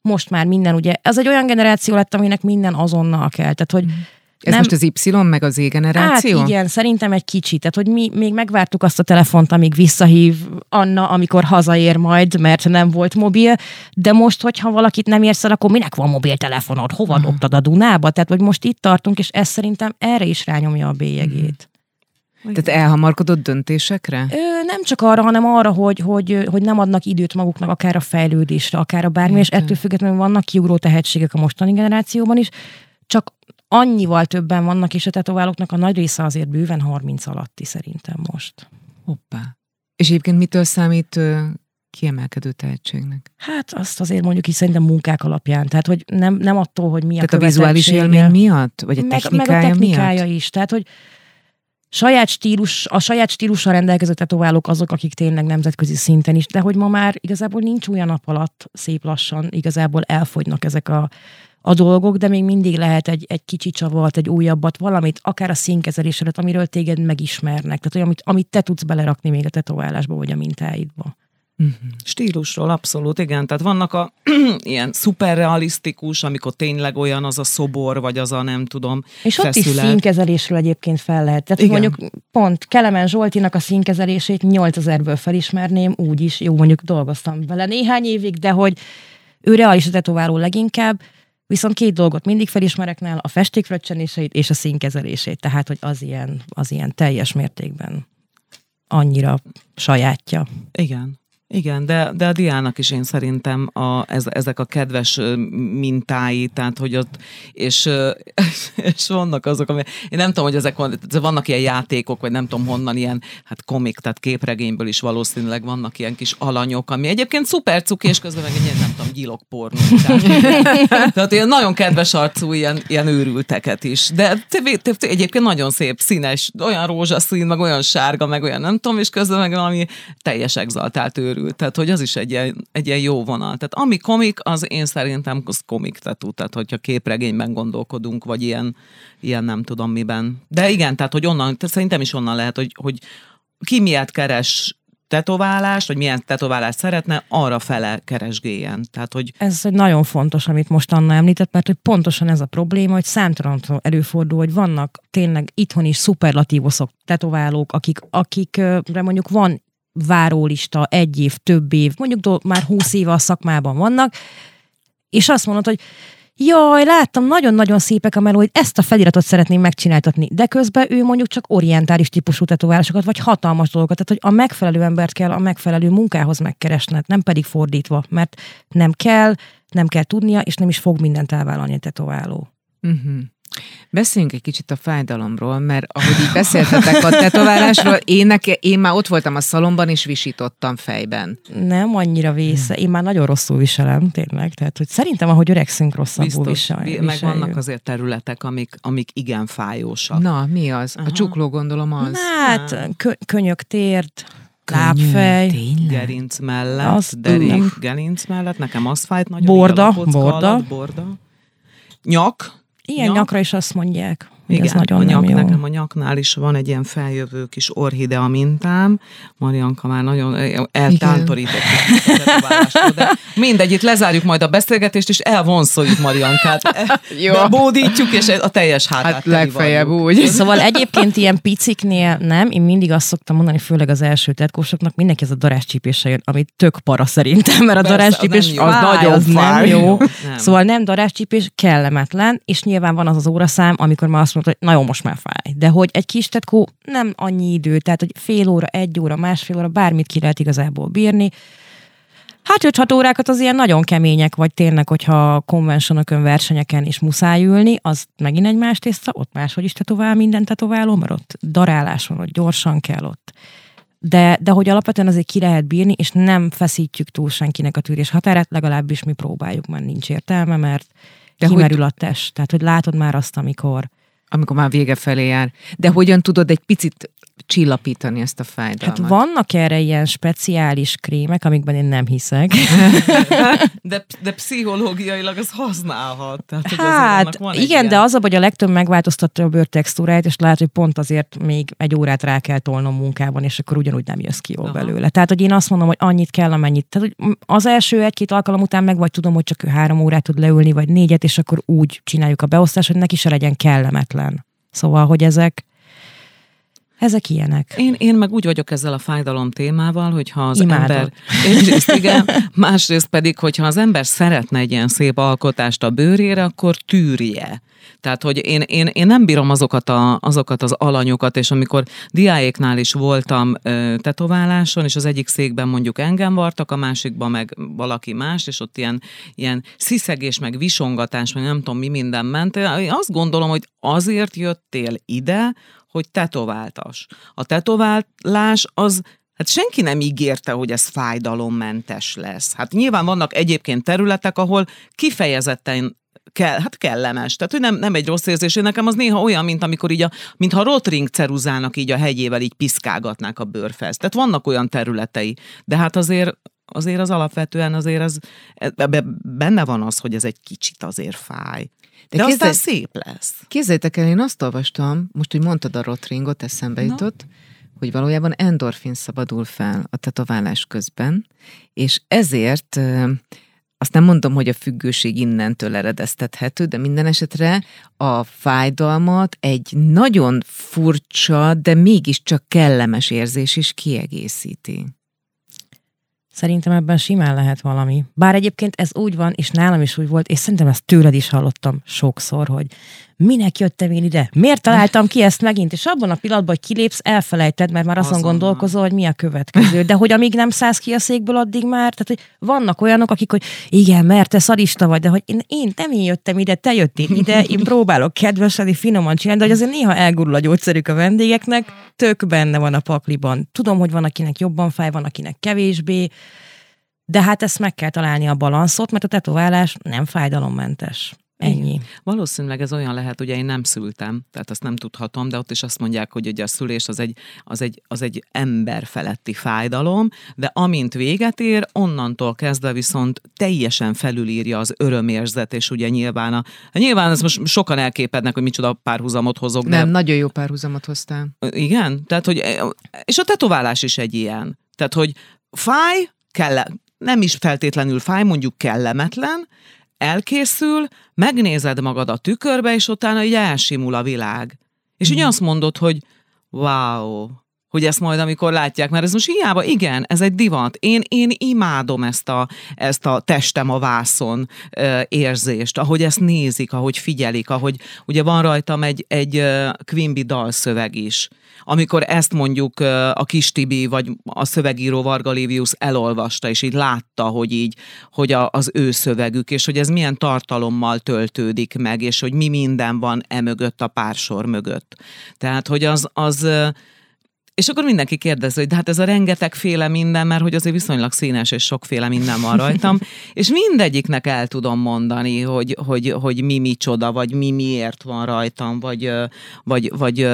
most már minden, ugye, ez egy olyan generáció lett, aminek minden azonnal kell. Tehát, hogy mm ez nem, most az Y meg az E generáció? Hát igen, szerintem egy kicsit. Tehát, hogy mi még megvártuk azt a telefont, amíg visszahív Anna, amikor hazaér majd, mert nem volt mobil, de most, hogyha valakit nem érsz el, akkor minek van mobiltelefonod? Hova uh-huh. dobtad a Dunába? Tehát, hogy most itt tartunk, és ez szerintem erre is rányomja a bélyegét. Uh-huh. Tehát elhamarkodott döntésekre? Ö, nem csak arra, hanem arra, hogy, hogy, hogy nem adnak időt maguknak akár a fejlődésre, akár a bármi, és ettől függetlenül vannak kiugró tehetségek a mostani generációban is, csak annyival többen vannak, és a tetoválóknak a nagy része azért bőven 30 alatti szerintem most. Hoppá. És egyébként mitől számít kiemelkedő tehetségnek? Hát azt azért mondjuk is szerintem munkák alapján. Tehát, hogy nem, nem attól, hogy mi Tehát a, a vizuális élmény miatt? Vagy a technikája meg, meg a technikája miatt? is. Tehát, hogy saját stílus, a saját stílussal rendelkező tetoválók azok, akik tényleg nemzetközi szinten is, de hogy ma már igazából nincs olyan nap alatt szép lassan, igazából elfogynak ezek a a dolgok, de még mindig lehet egy, egy kicsi csavart, egy újabbat, valamit, akár a színkezelés előtt, amiről téged megismernek. Tehát, hogy amit, amit te tudsz belerakni még a tetoválásba, vagy a mintáidba. Uh-huh. Stílusról abszolút, igen. Tehát vannak a <clears throat> ilyen szuperrealisztikus, amikor tényleg olyan az a szobor, vagy az a nem tudom, És ott feszület. is színkezelésről egyébként fel lehet. Tehát igen. mondjuk pont Kelemen Zsoltinak a színkezelését 8000-ből felismerném, úgy is, jó mondjuk dolgoztam vele néhány évig, de hogy ő realista tetováló leginkább, Viszont két dolgot mindig felismerek nála, a festékfröccsenéseit és a színkezelését, tehát hogy az ilyen, az ilyen teljes mértékben annyira sajátja. Igen. Igen, de, de a Diának is én szerintem a, ez, ezek a kedves mintái, tehát hogy ott, és, <laughs> és vannak azok, ami, én nem tudom, hogy ezek van, vannak ilyen játékok, vagy nem tudom honnan ilyen, hát komik, tehát képregényből is valószínűleg vannak ilyen kis alanyok, ami egyébként szuper cuki, és közben meg egy ilyen, nem tudom, gyilok pornó. Tehát, <laughs> tehát ilyen nagyon kedves arcú ilyen, ilyen őrülteket is. De egyébként nagyon szép, színes, olyan rózsaszín, meg olyan sárga, meg olyan nem tudom, és közben meg valami teljes exaltált őrült őrült, tehát hogy az is egy ilyen, egy ilyen jó vonal. Tehát ami komik, az én szerintem az komik tetú, tehát hogyha képregényben gondolkodunk, vagy ilyen, ilyen nem tudom miben. De igen, tehát hogy onnan, tehát szerintem is onnan lehet, hogy, hogy ki miért keres tetoválást, vagy milyen tetoválást szeretne, arra fele keresgéljen. Tehát, hogy... Ez egy nagyon fontos, amit most Anna említett, mert hogy pontosan ez a probléma, hogy számtalan előfordul, hogy vannak tényleg itthon is szuperlatívoszok, tetoválók, akik, akikre mondjuk van várólista, egy év, több év, mondjuk do, már húsz éve a szakmában vannak, és azt mondod, hogy jaj, láttam, nagyon-nagyon szépek a melóid, ezt a feliratot szeretném megcsináltatni, de közben ő mondjuk csak orientális típusú tetoválásokat, vagy hatalmas dolgokat, tehát hogy a megfelelő embert kell a megfelelő munkához megkeresned, nem pedig fordítva, mert nem kell, nem kell tudnia, és nem is fog mindent elvállalni a tetováló. Uh-huh. Beszéljünk egy kicsit a fájdalomról, mert ahogy így beszéltetek a tetoválásról, én, neke, én már ott voltam a szalomban, és visítottam fejben. Nem annyira vésze. Én már nagyon rosszul viselem, tényleg. Tehát, hogy szerintem, ahogy öregszünk, rosszabbul visel, Meg vannak azért területek, amik, amik igen fájósak. Na, mi az? Aha. A csukló gondolom az. Hát, kö- könyök tért, lábfej. Gerinc mellett, az, derék, nem. gerinc mellett. Nekem az nagyon. Borda, borda. borda. Nyak, ilyen ja. nyakra is azt mondják, Igen, ez nagyon a nyak, nem jó. nekem a nyaknál is van egy ilyen feljövő kis orhidea mintám. Marianka már nagyon eltántorított de mindegy, itt lezárjuk majd a beszélgetést, és elvonszoljuk Mariankát. <laughs> Jó. Bódítjuk, és a teljes hátát Hát legfeljebb úgy. Szóval egyébként ilyen piciknél nem, én mindig azt szoktam mondani, főleg az első tetkósoknak, mindenki ez a daráscsípéssel jön, ami tök para szerintem, mert a daráscsípés az, az nagyon az nem jó. Nem. Szóval nem daráscsípés, kellemetlen, és nyilván van az az óraszám, amikor már azt mondta, hogy nagyon most már fáj. De hogy egy kis tetkó nem annyi idő, tehát hogy fél óra, egy óra, másfél óra, bármit ki lehet igazából bírni. Hát 5-6 órákat az ilyen nagyon kemények, vagy tényleg, hogyha konvencionokön, versenyeken is muszáj ülni, az megint egy más tészta, ott máshogy is tetovál minden tetováló, mert ott darálás van, ott gyorsan kell ott. De, de hogy alapvetően azért ki lehet bírni, és nem feszítjük túl senkinek a tűrés határát, legalábbis mi próbáljuk, mert nincs értelme, mert de kimerül hogy... a test. Tehát, hogy látod már azt, amikor amikor már vége felé jár. De hogyan tudod egy picit csillapítani ezt a fájdalmat. Hát vannak erre ilyen speciális krémek, amikben én nem hiszek. <laughs> de, de pszichológiailag az használhat. Tehát, hát van igen, ilyen... de az a, hogy a legtöbb megváltoztatta a bőrtextúráját, és lehet, hogy pont azért még egy órát rá kell tolnom munkában, és akkor ugyanúgy nem jössz ki jól Aha. belőle. Tehát, hogy én azt mondom, hogy annyit kell, amennyit. Tehát, hogy az első egy-két alkalom után meg vagy tudom, hogy csak három órát tud leülni, vagy négyet, és akkor úgy csináljuk a beosztást, hogy neki se legyen kellemetlen. Szóval, hogy ezek ezek ilyenek. Én, én meg úgy vagyok ezzel a fájdalom témával, hogyha az Imádod. ember... Egyrészt igen, másrészt pedig, hogyha az ember szeretne egy ilyen szép alkotást a bőrére, akkor tűrje. Tehát, hogy én, én, én nem bírom azokat, a, azokat az alanyokat, és amikor diáéknál is voltam ö, tetováláson, és az egyik székben mondjuk engem vartak, a másikban meg valaki más, és ott ilyen, ilyen sziszegés, meg visongatás, meg nem tudom mi minden ment. Én azt gondolom, hogy azért jöttél ide, hogy tetováltas. A tetoválás az Hát senki nem ígérte, hogy ez fájdalommentes lesz. Hát nyilván vannak egyébként területek, ahol kifejezetten kell, hát kellemes. Tehát, hogy nem, nem egy rossz érzés. Nekem az néha olyan, mint amikor így a, mintha rotring ceruzának így a hegyével így piszkálgatnák a bőrfest. Tehát vannak olyan területei. De hát azért azért az alapvetően azért az, benne van az, hogy ez egy kicsit azért fáj. De, De képzel, aztán szép lesz. Képzeljétek el, én azt olvastam, most, hogy mondtad a rotringot, eszembe no. jutott, hogy valójában endorfin szabadul fel a tetoválás közben, és ezért azt nem mondom, hogy a függőség innentől eredeztethető, de minden esetre a fájdalmat egy nagyon furcsa, de mégiscsak kellemes érzés is kiegészíti. Szerintem ebben simán lehet valami. Bár egyébként ez úgy van, és nálam is úgy volt, és szerintem ezt tőled is hallottam sokszor, hogy minek jöttem én ide? Miért találtam ki ezt megint? És abban a pillanatban, hogy kilépsz, elfelejted, mert már azon Azonnal. gondolkozol, hogy mi a következő. De hogy amíg nem szállsz ki a székből, addig már, tehát hogy vannak olyanok, akik, hogy igen, mert te szadista vagy, de hogy én, én nem én jöttem ide, te jöttél ide, én próbálok kedvesedni, finoman csinálni, de hogy azért néha elgurul a gyógyszerük a vendégeknek, tök benne van a pakliban. Tudom, hogy van, akinek jobban fáj, van, akinek kevésbé, de hát ezt meg kell találni a balanszot, mert a tetoválás nem fájdalommentes. Ennyi. Igen. Valószínűleg ez olyan lehet, ugye én nem szültem, tehát azt nem tudhatom, de ott is azt mondják, hogy ugye a szülés az egy, az egy, az egy ember feletti fájdalom, de amint véget ér, onnantól kezdve viszont teljesen felülírja az örömérzet, és ugye nyilván, a, nyilván ez most sokan elképednek, hogy micsoda párhuzamot hozok. De... Nem, nagyon jó párhuzamot hoztál. Igen, tehát hogy, és a tetoválás is egy ilyen. Tehát, hogy fáj, kell, nem is feltétlenül fáj, mondjuk kellemetlen, elkészül, megnézed magad a tükörbe, és utána így elsimul a világ. És mm. ugye azt mondod, hogy wow, hogy ezt majd amikor látják, mert ez most hiába, igen, ez egy divat. Én, én imádom ezt a, ezt a testem a vászon e, érzést, ahogy ezt nézik, ahogy figyelik, ahogy ugye van rajtam egy, egy Quimby dalszöveg is, amikor ezt mondjuk a kis Tibi, vagy a szövegíró Varga Livius elolvasta, és így látta, hogy így, hogy a, az ő szövegük, és hogy ez milyen tartalommal töltődik meg, és hogy mi minden van emögött a pársor mögött. Tehát, hogy az, az és akkor mindenki kérdezi, hogy de hát ez a rengetegféle minden, mert hogy azért viszonylag színes és sokféle minden van rajtam, <laughs> és mindegyiknek el tudom mondani, hogy, hogy, hogy mi micsoda, vagy mi miért van rajtam, vagy, vagy, vagy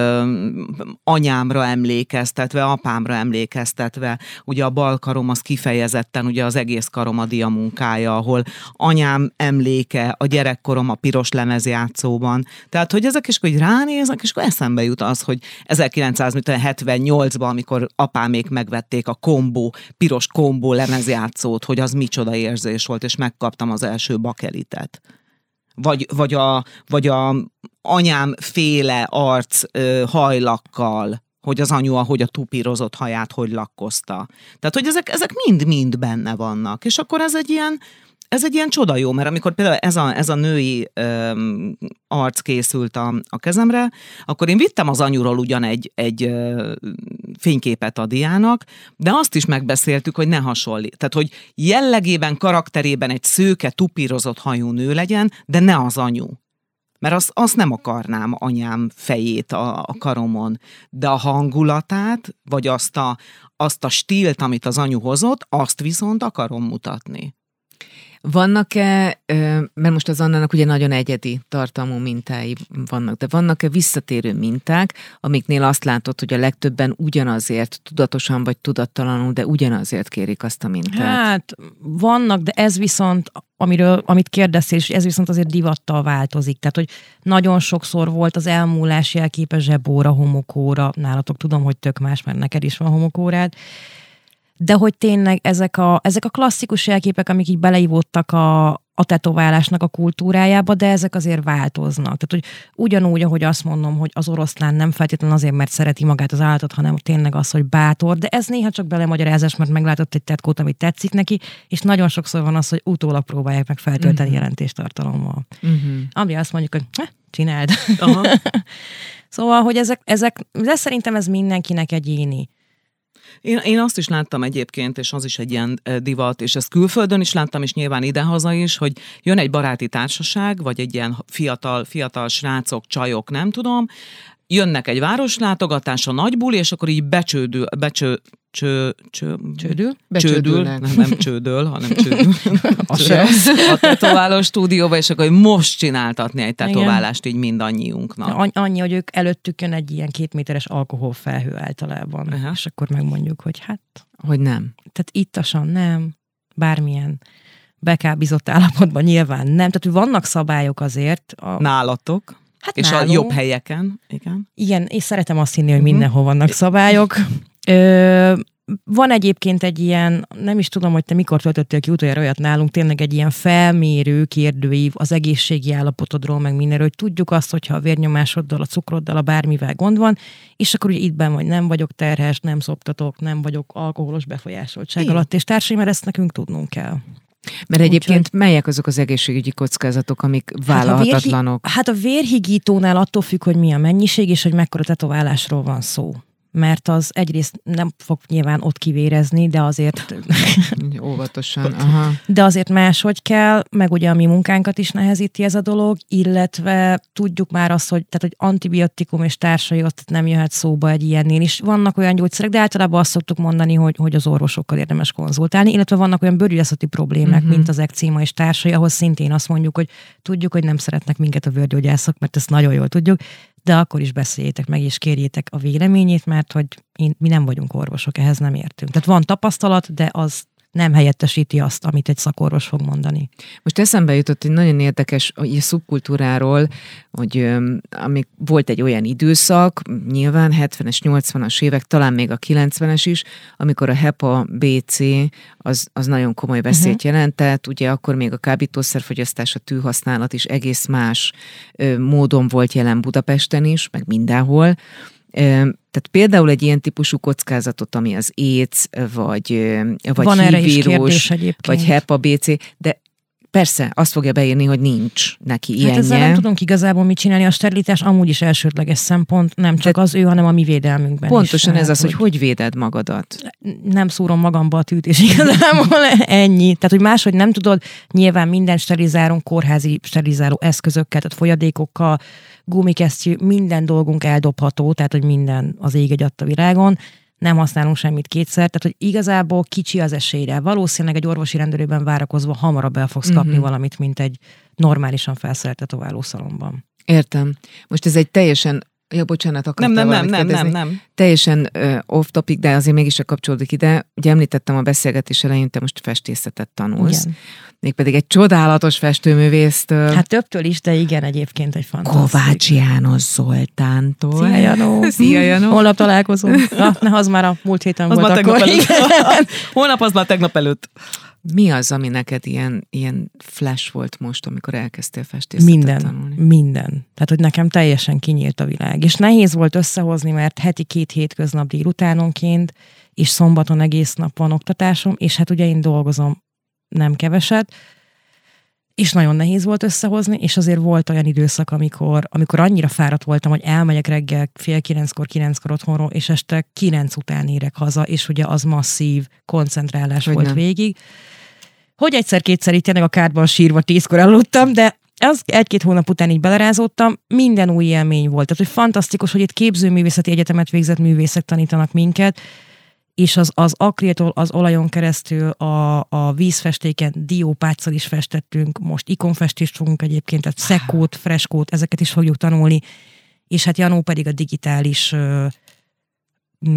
anyámra emlékeztetve, apámra emlékeztetve. Ugye a bal karom az kifejezetten, ugye az egész karom a diamunkája, ahol anyám emléke, a gyerekkorom a piros lemezjátszóban. Tehát, hogy ezek is, hogy ránézek, és akkor eszembe jut az, hogy 1978 2008-ban, amikor apámék megvették a kombó, piros kombó lemezjátszót, hogy az micsoda érzés volt, és megkaptam az első bakelitet. Vagy, vagy, a, vagy a anyám féle arc ö, hajlakkal, hogy az anyu, ahogy a tupírozott haját, hogy lakkozta. Tehát, hogy ezek, ezek mind-mind benne vannak. És akkor ez egy ilyen, ez egy ilyen csoda jó, mert amikor például ez a, ez a női öm, arc készült a, a kezemre, akkor én vittem az anyuról ugyan egy, egy ö, fényképet a diának, de azt is megbeszéltük, hogy ne hasonlít. Tehát, hogy jellegében, karakterében egy szőke, tupírozott hajú nő legyen, de ne az anyu. Mert azt, azt nem akarnám anyám fejét a, a karomon, de a hangulatát, vagy azt a, azt a stílt, amit az anyu hozott, azt viszont akarom mutatni. Vannak-e, mert most az Annának ugye nagyon egyedi tartalmú mintái vannak, de vannak-e visszatérő minták, amiknél azt látod, hogy a legtöbben ugyanazért, tudatosan vagy tudattalanul, de ugyanazért kérik azt a mintát? Hát vannak, de ez viszont amiről, amit kérdeztél, és ez viszont azért divattal változik. Tehát, hogy nagyon sokszor volt az elmúlás jelképe zsebóra, homokóra, nálatok tudom, hogy tök más, mert neked is van homokórád, de hogy tényleg ezek a, ezek a klasszikus jelképek, amik így beleivódtak a, a tetoválásnak a kultúrájába, de ezek azért változnak. Tehát, hogy ugyanúgy, ahogy azt mondom, hogy az oroszlán nem feltétlenül azért, mert szereti magát az állatot, hanem tényleg az, hogy bátor, de ez néha csak belemagyarázás, mert meglátott egy tetkót, amit tetszik neki, és nagyon sokszor van az, hogy utólag próbálják meg feltölteni uh-huh. jelentéstartalommal. Uh-huh. Ami azt mondjuk, hogy csináld. Aha. <laughs> szóval, hogy ezek, ezek, de szerintem ez mindenkinek egyéni. Én, én azt is láttam egyébként, és az is egy ilyen divat, és ezt külföldön is láttam, és nyilván idehaza is, hogy jön egy baráti társaság, vagy egy ilyen fiatal, fiatal srácok, csajok, nem tudom, jönnek egy városlátogatásra, nagy buli, és akkor így becsődül, becső, cső, cső, csődül? Csődül, nem, nem csődül, hanem csődül. <laughs> a, a tetováló stúdióba, és akkor most csináltatni egy tetoválást így mindannyiunknak. Annyi, hogy ők előttük jön egy ilyen kétméteres alkoholfelhő általában, uh-huh. és akkor megmondjuk, hogy hát... Hogy nem. Tehát ittasan nem, bármilyen bekábizott állapotban nyilván nem. Tehát vannak szabályok azért. A... Nálatok? Hát és nálunk, a jobb helyeken, igen. Igen, és szeretem azt hinni, hogy uh-huh. mindenhol vannak szabályok. Ö, van egyébként egy ilyen, nem is tudom, hogy te mikor töltöttél ki utoljára olyat nálunk, tényleg egy ilyen felmérő kérdőív az egészségi állapotodról, meg mindenről, hogy tudjuk azt, hogyha a vérnyomásoddal, a cukroddal, a bármivel gond van, és akkor ugye itt ben vagy nem vagyok terhes, nem szoptatok, nem vagyok alkoholos befolyásoltság Igen. alatt, és társaim, mert ezt nekünk tudnunk kell. Mert egyébként Úgyhogy... melyek azok az egészségügyi kockázatok, amik vállalhatatlanok? Hát a, vérhi... hát a vérhigítónál attól függ, hogy mi a mennyiség, és hogy mekkora tetoválásról van szó mert az egyrészt nem fog nyilván ott kivérezni, de azért... <laughs> Óvatosan, aha. De azért máshogy kell, meg ugye a mi munkánkat is nehezíti ez a dolog, illetve tudjuk már azt, hogy, tehát, hogy antibiotikum és társai ott nem jöhet szóba egy ilyennél is. Vannak olyan gyógyszerek, de általában azt szoktuk mondani, hogy, hogy az orvosokkal érdemes konzultálni, illetve vannak olyan bőrgyógyászati problémák, uh-huh. mint az ekcíma és társai, ahhoz szintén azt mondjuk, hogy tudjuk, hogy nem szeretnek minket a bőrgyógyászok, mert ezt nagyon jól tudjuk, de akkor is beszéljétek meg, és kérjétek a véleményét, mert hogy én, mi nem vagyunk orvosok, ehhez nem értünk. Tehát van tapasztalat, de az nem helyettesíti azt, amit egy szakorvos fog mondani. Most eszembe jutott egy nagyon érdekes a szubkultúráról, hogy amik volt egy olyan időszak, nyilván 70-es, 80-as évek, talán még a 90-es is, amikor a HEPA BC az, az nagyon komoly veszélyt uh-huh. jelentett, ugye akkor még a kábítószerfogyasztás, a tűhasználat is egész más módon volt jelen Budapesten is, meg mindenhol, tehát például egy ilyen típusú kockázatot, ami az AIDS, vagy, vagy Van erre is kérdés vagy HEPA, BC, de persze, azt fogja beírni, hogy nincs neki ilyenje. Hát ezzel nem tudunk igazából mit csinálni. A sterilitás amúgy is elsődleges szempont, nem csak az ő, hanem a mi védelmünkben Pontosan is. ez az, hogy hogy véded magadat. Nem szúrom magamba a tűt, és <laughs> igazából ennyi. Tehát, hogy máshogy nem tudod, nyilván minden sterilizálunk kórházi sterilizáló eszközökkel, tehát folyadékokkal, gumikesztyű, minden dolgunk eldobható, tehát, hogy minden az ég egy a világon nem használunk semmit kétszer, tehát hogy igazából kicsi az esélyre. Valószínűleg egy orvosi rendelőben várakozva hamarabb el fogsz kapni uh-huh. valamit, mint egy normálisan felszerelt tetoválószalomban. Értem. Most ez egy teljesen Ja, bocsánat, akartam nem, nem, nem, nem, nem, nem. Teljesen uh, off topic, de azért mégis kapcsolódik ide. Ugye említettem a beszélgetés elején, te most festészetet tanulsz. Igen. Mégpedig egy csodálatos festőművésztől. Hát többtől is, de igen, egyébként egy fantasztikus. Kovács János Zoltántól. Szia Janó. <laughs> Szia Janó. Holnap találkozunk. Na, ne, az már a múlt héten az volt már akkor. Előtt. <laughs> Holnap az már tegnap előtt. Mi az, ami neked ilyen, ilyen flash volt most, amikor elkezdtél festészetet minden, tanulni? Minden. Tehát, hogy nekem teljesen kinyílt a világ. És nehéz volt összehozni, mert heti két hétköznap délutánonként, és szombaton egész nap van oktatásom, és hát ugye én dolgozom nem keveset, és nagyon nehéz volt összehozni, és azért volt olyan időszak, amikor, amikor annyira fáradt voltam, hogy elmegyek reggel fél kilenckor, kilenckor otthonról, és este kilenc után érek haza, és ugye az masszív koncentrálás hogy volt nem. végig. Hogy egyszer-kétszer itt tényleg a kárban sírva tízkor aludtam, de az egy-két hónap után így belerázódtam, minden új élmény volt. Tehát, hogy fantasztikus, hogy itt képzőművészeti egyetemet végzett művészek tanítanak minket, és az, az akriltól az olajon keresztül a, a vízfestéken diópáccal is festettünk, most ikonfestést fogunk egyébként, tehát szekót, freskót, ezeket is fogjuk tanulni, és hát Janó pedig a digitális ö,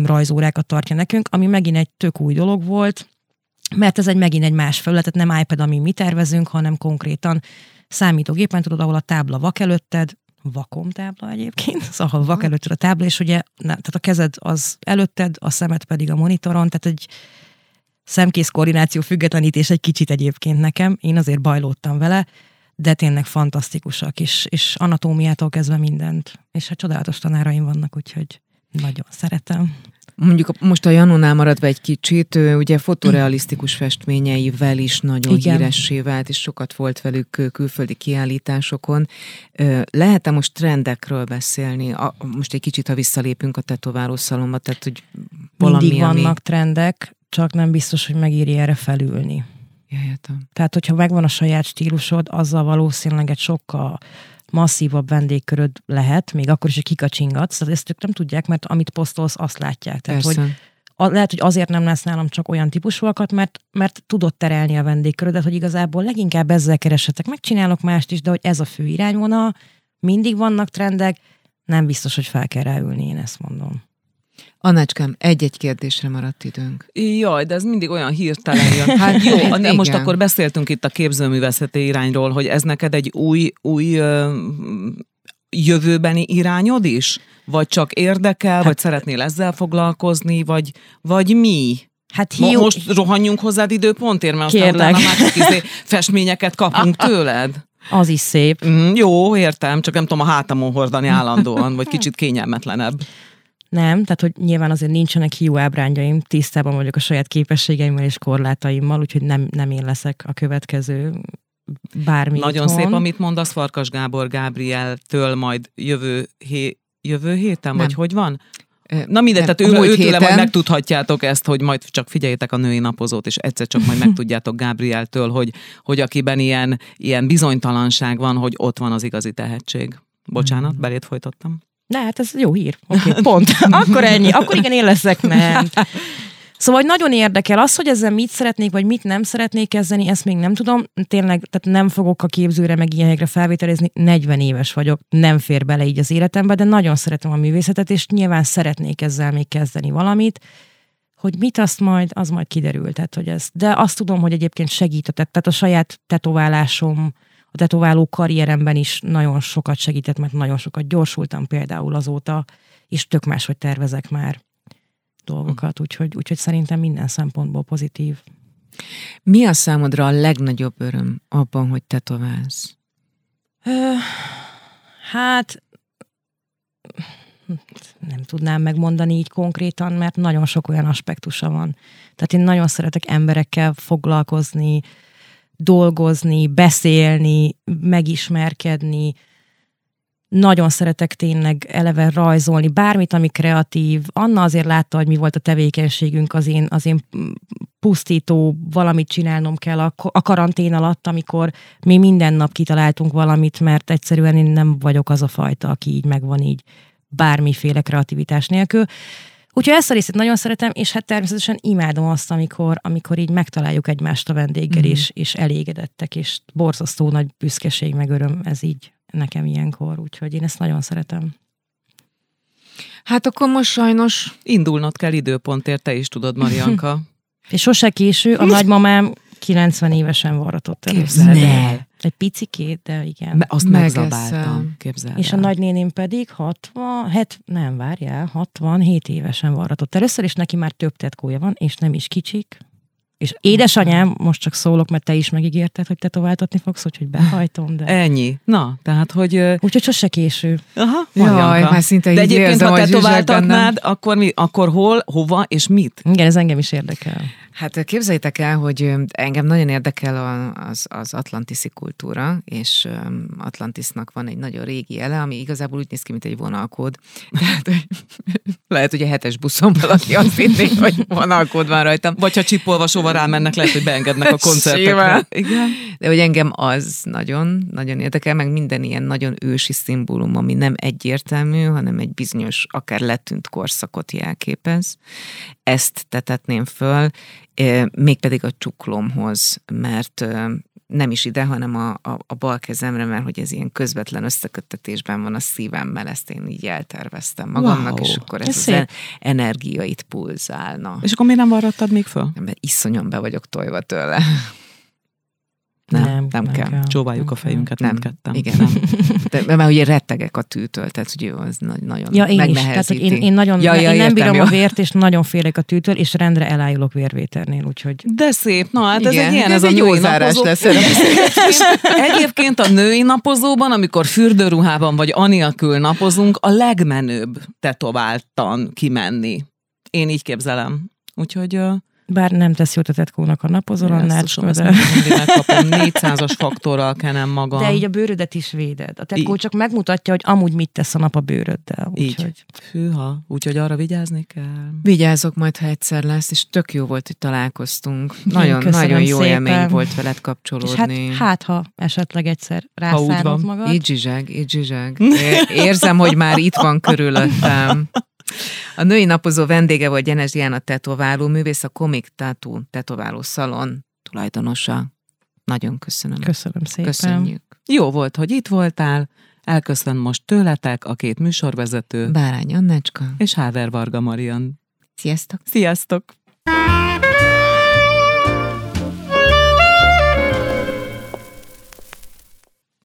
rajzórákat tartja nekünk, ami megint egy tök új dolog volt, mert ez egy megint egy más felület, tehát nem iPad, ami mi tervezünk, hanem konkrétan számítógépen tudod, ahol a tábla vak előtted, vakom tábla egyébként, <laughs> szóval vak előtted a tábla, és ugye nem, tehát a kezed az előtted, a szemed pedig a monitoron, tehát egy szemkész koordináció függetlenítés egy kicsit egyébként nekem, én azért bajlódtam vele, de tényleg fantasztikusak, és, és anatómiától kezdve mindent. És hát csodálatos tanáraim vannak, úgyhogy nagyon szeretem. Mondjuk most a Janonál maradva egy kicsit, ő ugye fotorealisztikus festményeivel is nagyon Igen. híressé vált, és sokat volt velük külföldi kiállításokon. Lehet-e most trendekről beszélni? Most egy kicsit, ha visszalépünk a tetováló szalomba, tehát hogy valami, Mindig vannak ami... trendek, csak nem biztos, hogy megéri erre felülni. Jöhetem. Tehát, hogyha megvan a saját stílusod, azzal valószínűleg egy sokkal masszívabb vendégköröd lehet, még akkor is, hogy kikacsingatsz, tehát ezt ők nem tudják, mert amit posztolsz, azt látják. Tehát, Persze. hogy a, lehet, hogy azért nem lesz nálam csak olyan típusúakat, mert, mert tudod terelni a vendégkörödet, hogy igazából leginkább ezzel keresetek. Megcsinálok mást is, de hogy ez a fő irányvonal, mindig vannak trendek, nem biztos, hogy fel kell ráülni, én ezt mondom. Anácskám, egy-egy kérdésre maradt időnk. Jaj, de ez mindig olyan hirtelen jön. <laughs> Hát jó, de Igen. most akkor beszéltünk itt a képzőművészeti irányról, hogy ez neked egy új, új jövőbeni irányod is? Vagy csak érdekel, hát, vagy szeretnél ezzel foglalkozni, vagy, vagy mi? Hát hiú... Most rohanjunk hozzád időpontért, mert aztán utána már csak izé festményeket kapunk <laughs> tőled. Az is szép. Mm, jó, értem, csak nem tudom a hátamon hordani állandóan, vagy kicsit kényelmetlenebb. Nem, tehát hogy nyilván azért nincsenek hiú ábrányjaim, tisztában vagyok a saját képességeimmel és korlátaimmal, úgyhogy nem, nem én leszek a következő bármi. Nagyon itthon. szép, amit mondasz Farkas Gábor Gábrieltől majd jövő, hé, jövő héten, nem. vagy hogy van? Na mindegy, tehát ő, őtőle majd megtudhatjátok ezt, hogy majd csak figyeljétek a női napozót, és egyszer csak majd <laughs> megtudjátok Gábrieltől, hogy, hogy akiben ilyen, ilyen bizonytalanság van, hogy ott van az igazi tehetség. Bocsánat, hmm. belét folytattam. De hát ez jó hír. Oké, okay, pont. <laughs> Akkor ennyi. Akkor igen, én leszek, nem. <laughs> Szóval hogy nagyon érdekel az, hogy ezzel mit szeretnék, vagy mit nem szeretnék kezdeni, ezt még nem tudom. Tényleg, tehát nem fogok a képzőre meg ilyenekre felvételizni. 40 éves vagyok, nem fér bele így az életembe, de nagyon szeretem a művészetet, és nyilván szeretnék ezzel még kezdeni valamit. Hogy mit azt majd, az majd kiderül. Tehát, hogy ez, de azt tudom, hogy egyébként segített, tehát a saját tetoválásom, a tetováló karrieremben is nagyon sokat segített, mert nagyon sokat gyorsultam például azóta, és tök máshogy tervezek már dolgokat, úgyhogy, úgyhogy szerintem minden szempontból pozitív. Mi a számodra a legnagyobb öröm abban, hogy tetoválsz? Hát nem tudnám megmondani így konkrétan, mert nagyon sok olyan aspektusa van. Tehát én nagyon szeretek emberekkel foglalkozni, dolgozni, beszélni, megismerkedni, nagyon szeretek tényleg eleve rajzolni, bármit, ami kreatív. Anna azért látta, hogy mi volt a tevékenységünk, az én, az én pusztító, valamit csinálnom kell a, a karantén alatt, amikor mi minden nap kitaláltunk valamit, mert egyszerűen én nem vagyok az a fajta, aki így megvan így bármiféle kreativitás nélkül. Úgyhogy ezt a részét nagyon szeretem, és hát természetesen imádom azt, amikor, amikor így megtaláljuk egymást a vendéggel, mm. és, és elégedettek, és borzasztó nagy büszkeség, meg öröm, ez így nekem ilyenkor, úgyhogy én ezt nagyon szeretem. Hát akkor most sajnos... Indulnod kell időpontért, te is tudod, Marianka. <laughs> És sose késő, a <laughs> nagymamám 90 évesen varatott először. El. Egy picikét, de igen. Me, azt megzabáltam, képzeld És a nagynéném pedig 60, het, nem, várjál, 67 évesen varatott először, és neki már több tetkója van, és nem is kicsik. És édesanyám, most csak szólok, mert te is megígérted, hogy tetováltatni fogsz, úgyhogy behajtom, de... Ennyi. Na, tehát, hogy... Úgyhogy sose késő. Aha, Jaj, már szinte De egyébként, érzem, ha tetováltatnád, akkor, mi, akkor hol, hova és mit? Igen, ez engem is érdekel. Hát képzeljétek el, hogy engem nagyon érdekel az, az atlantiszi kultúra, és Atlantisnak van egy nagyon régi ele, ami igazából úgy néz ki, mint egy vonalkód. <laughs> Tehát, lehet, hogy a hetes buszon valaki azt hinné, hogy vonalkód van rajtam. Vagy ha csipolvasóval rámennek, lehet, hogy beengednek a koncertekre. Igen. De hogy engem az nagyon, nagyon érdekel, meg minden ilyen nagyon ősi szimbólum, ami nem egyértelmű, hanem egy bizonyos, akár letűnt korszakot jelképez. Ezt tetetném föl, mégpedig a csuklomhoz, mert nem is ide, hanem a, a, a bal kezemre, mert hogy ez ilyen közvetlen összeköttetésben van a szívemmel, ezt én így elterveztem magamnak, wow. és akkor ez, ez az szép. energia itt pulzálna. És akkor miért nem varrattad még föl? Mert iszonyan be vagyok tojva tőle. Nem, nem, nem, kell. kell. Csóváljuk nem a fejünket nem, mindketten. Igen, nem. De, mert ugye rettegek a tűtől, tehát ugye az nagyon Ja, én is. Tehát, hogy én, én, nagyon, ja, ja, én nem bírom jó. a vért, és nagyon félek a tűtől, és rendre elájulok vérvételnél, úgyhogy... De szép, na hát igen, ez egy ilyen, ez, ez a női napozó. lesz. Egyébként a női napozóban, amikor fürdőruhában vagy aniakül napozunk, a legmenőbb tetováltan kimenni. Én így képzelem. Úgyhogy bár nem tesz jót a tetkónak a napozol, annál de... <laughs> megkapom, 400-as faktorral kenem magam. De így a bőrödet is véded. A tetkó így. csak megmutatja, hogy amúgy mit tesz a nap a bőröddel. Úgy, így. Hogy... Hűha, úgyhogy arra vigyázni kell. Vigyázok majd, ha egyszer lesz, és tök jó volt, hogy találkoztunk. Nagyon, nagyon jó szépen. élmény volt veled kapcsolódni. És hát, hát ha esetleg egyszer rászánod magad. Így zsizseg, így zsizseg. Érzem, hogy már itt van körülöttem. A női napozó vendége volt Gyenes Diana tetováló művész, a Comic Tattoo tetováló szalon tulajdonosa. Nagyon köszönöm. Köszönöm szépen. Köszönjük. Jó volt, hogy itt voltál. Elköszön most tőletek a két műsorvezető. Bárány Annecska. És Háver Varga Marian. Sziasztok. Sziasztok.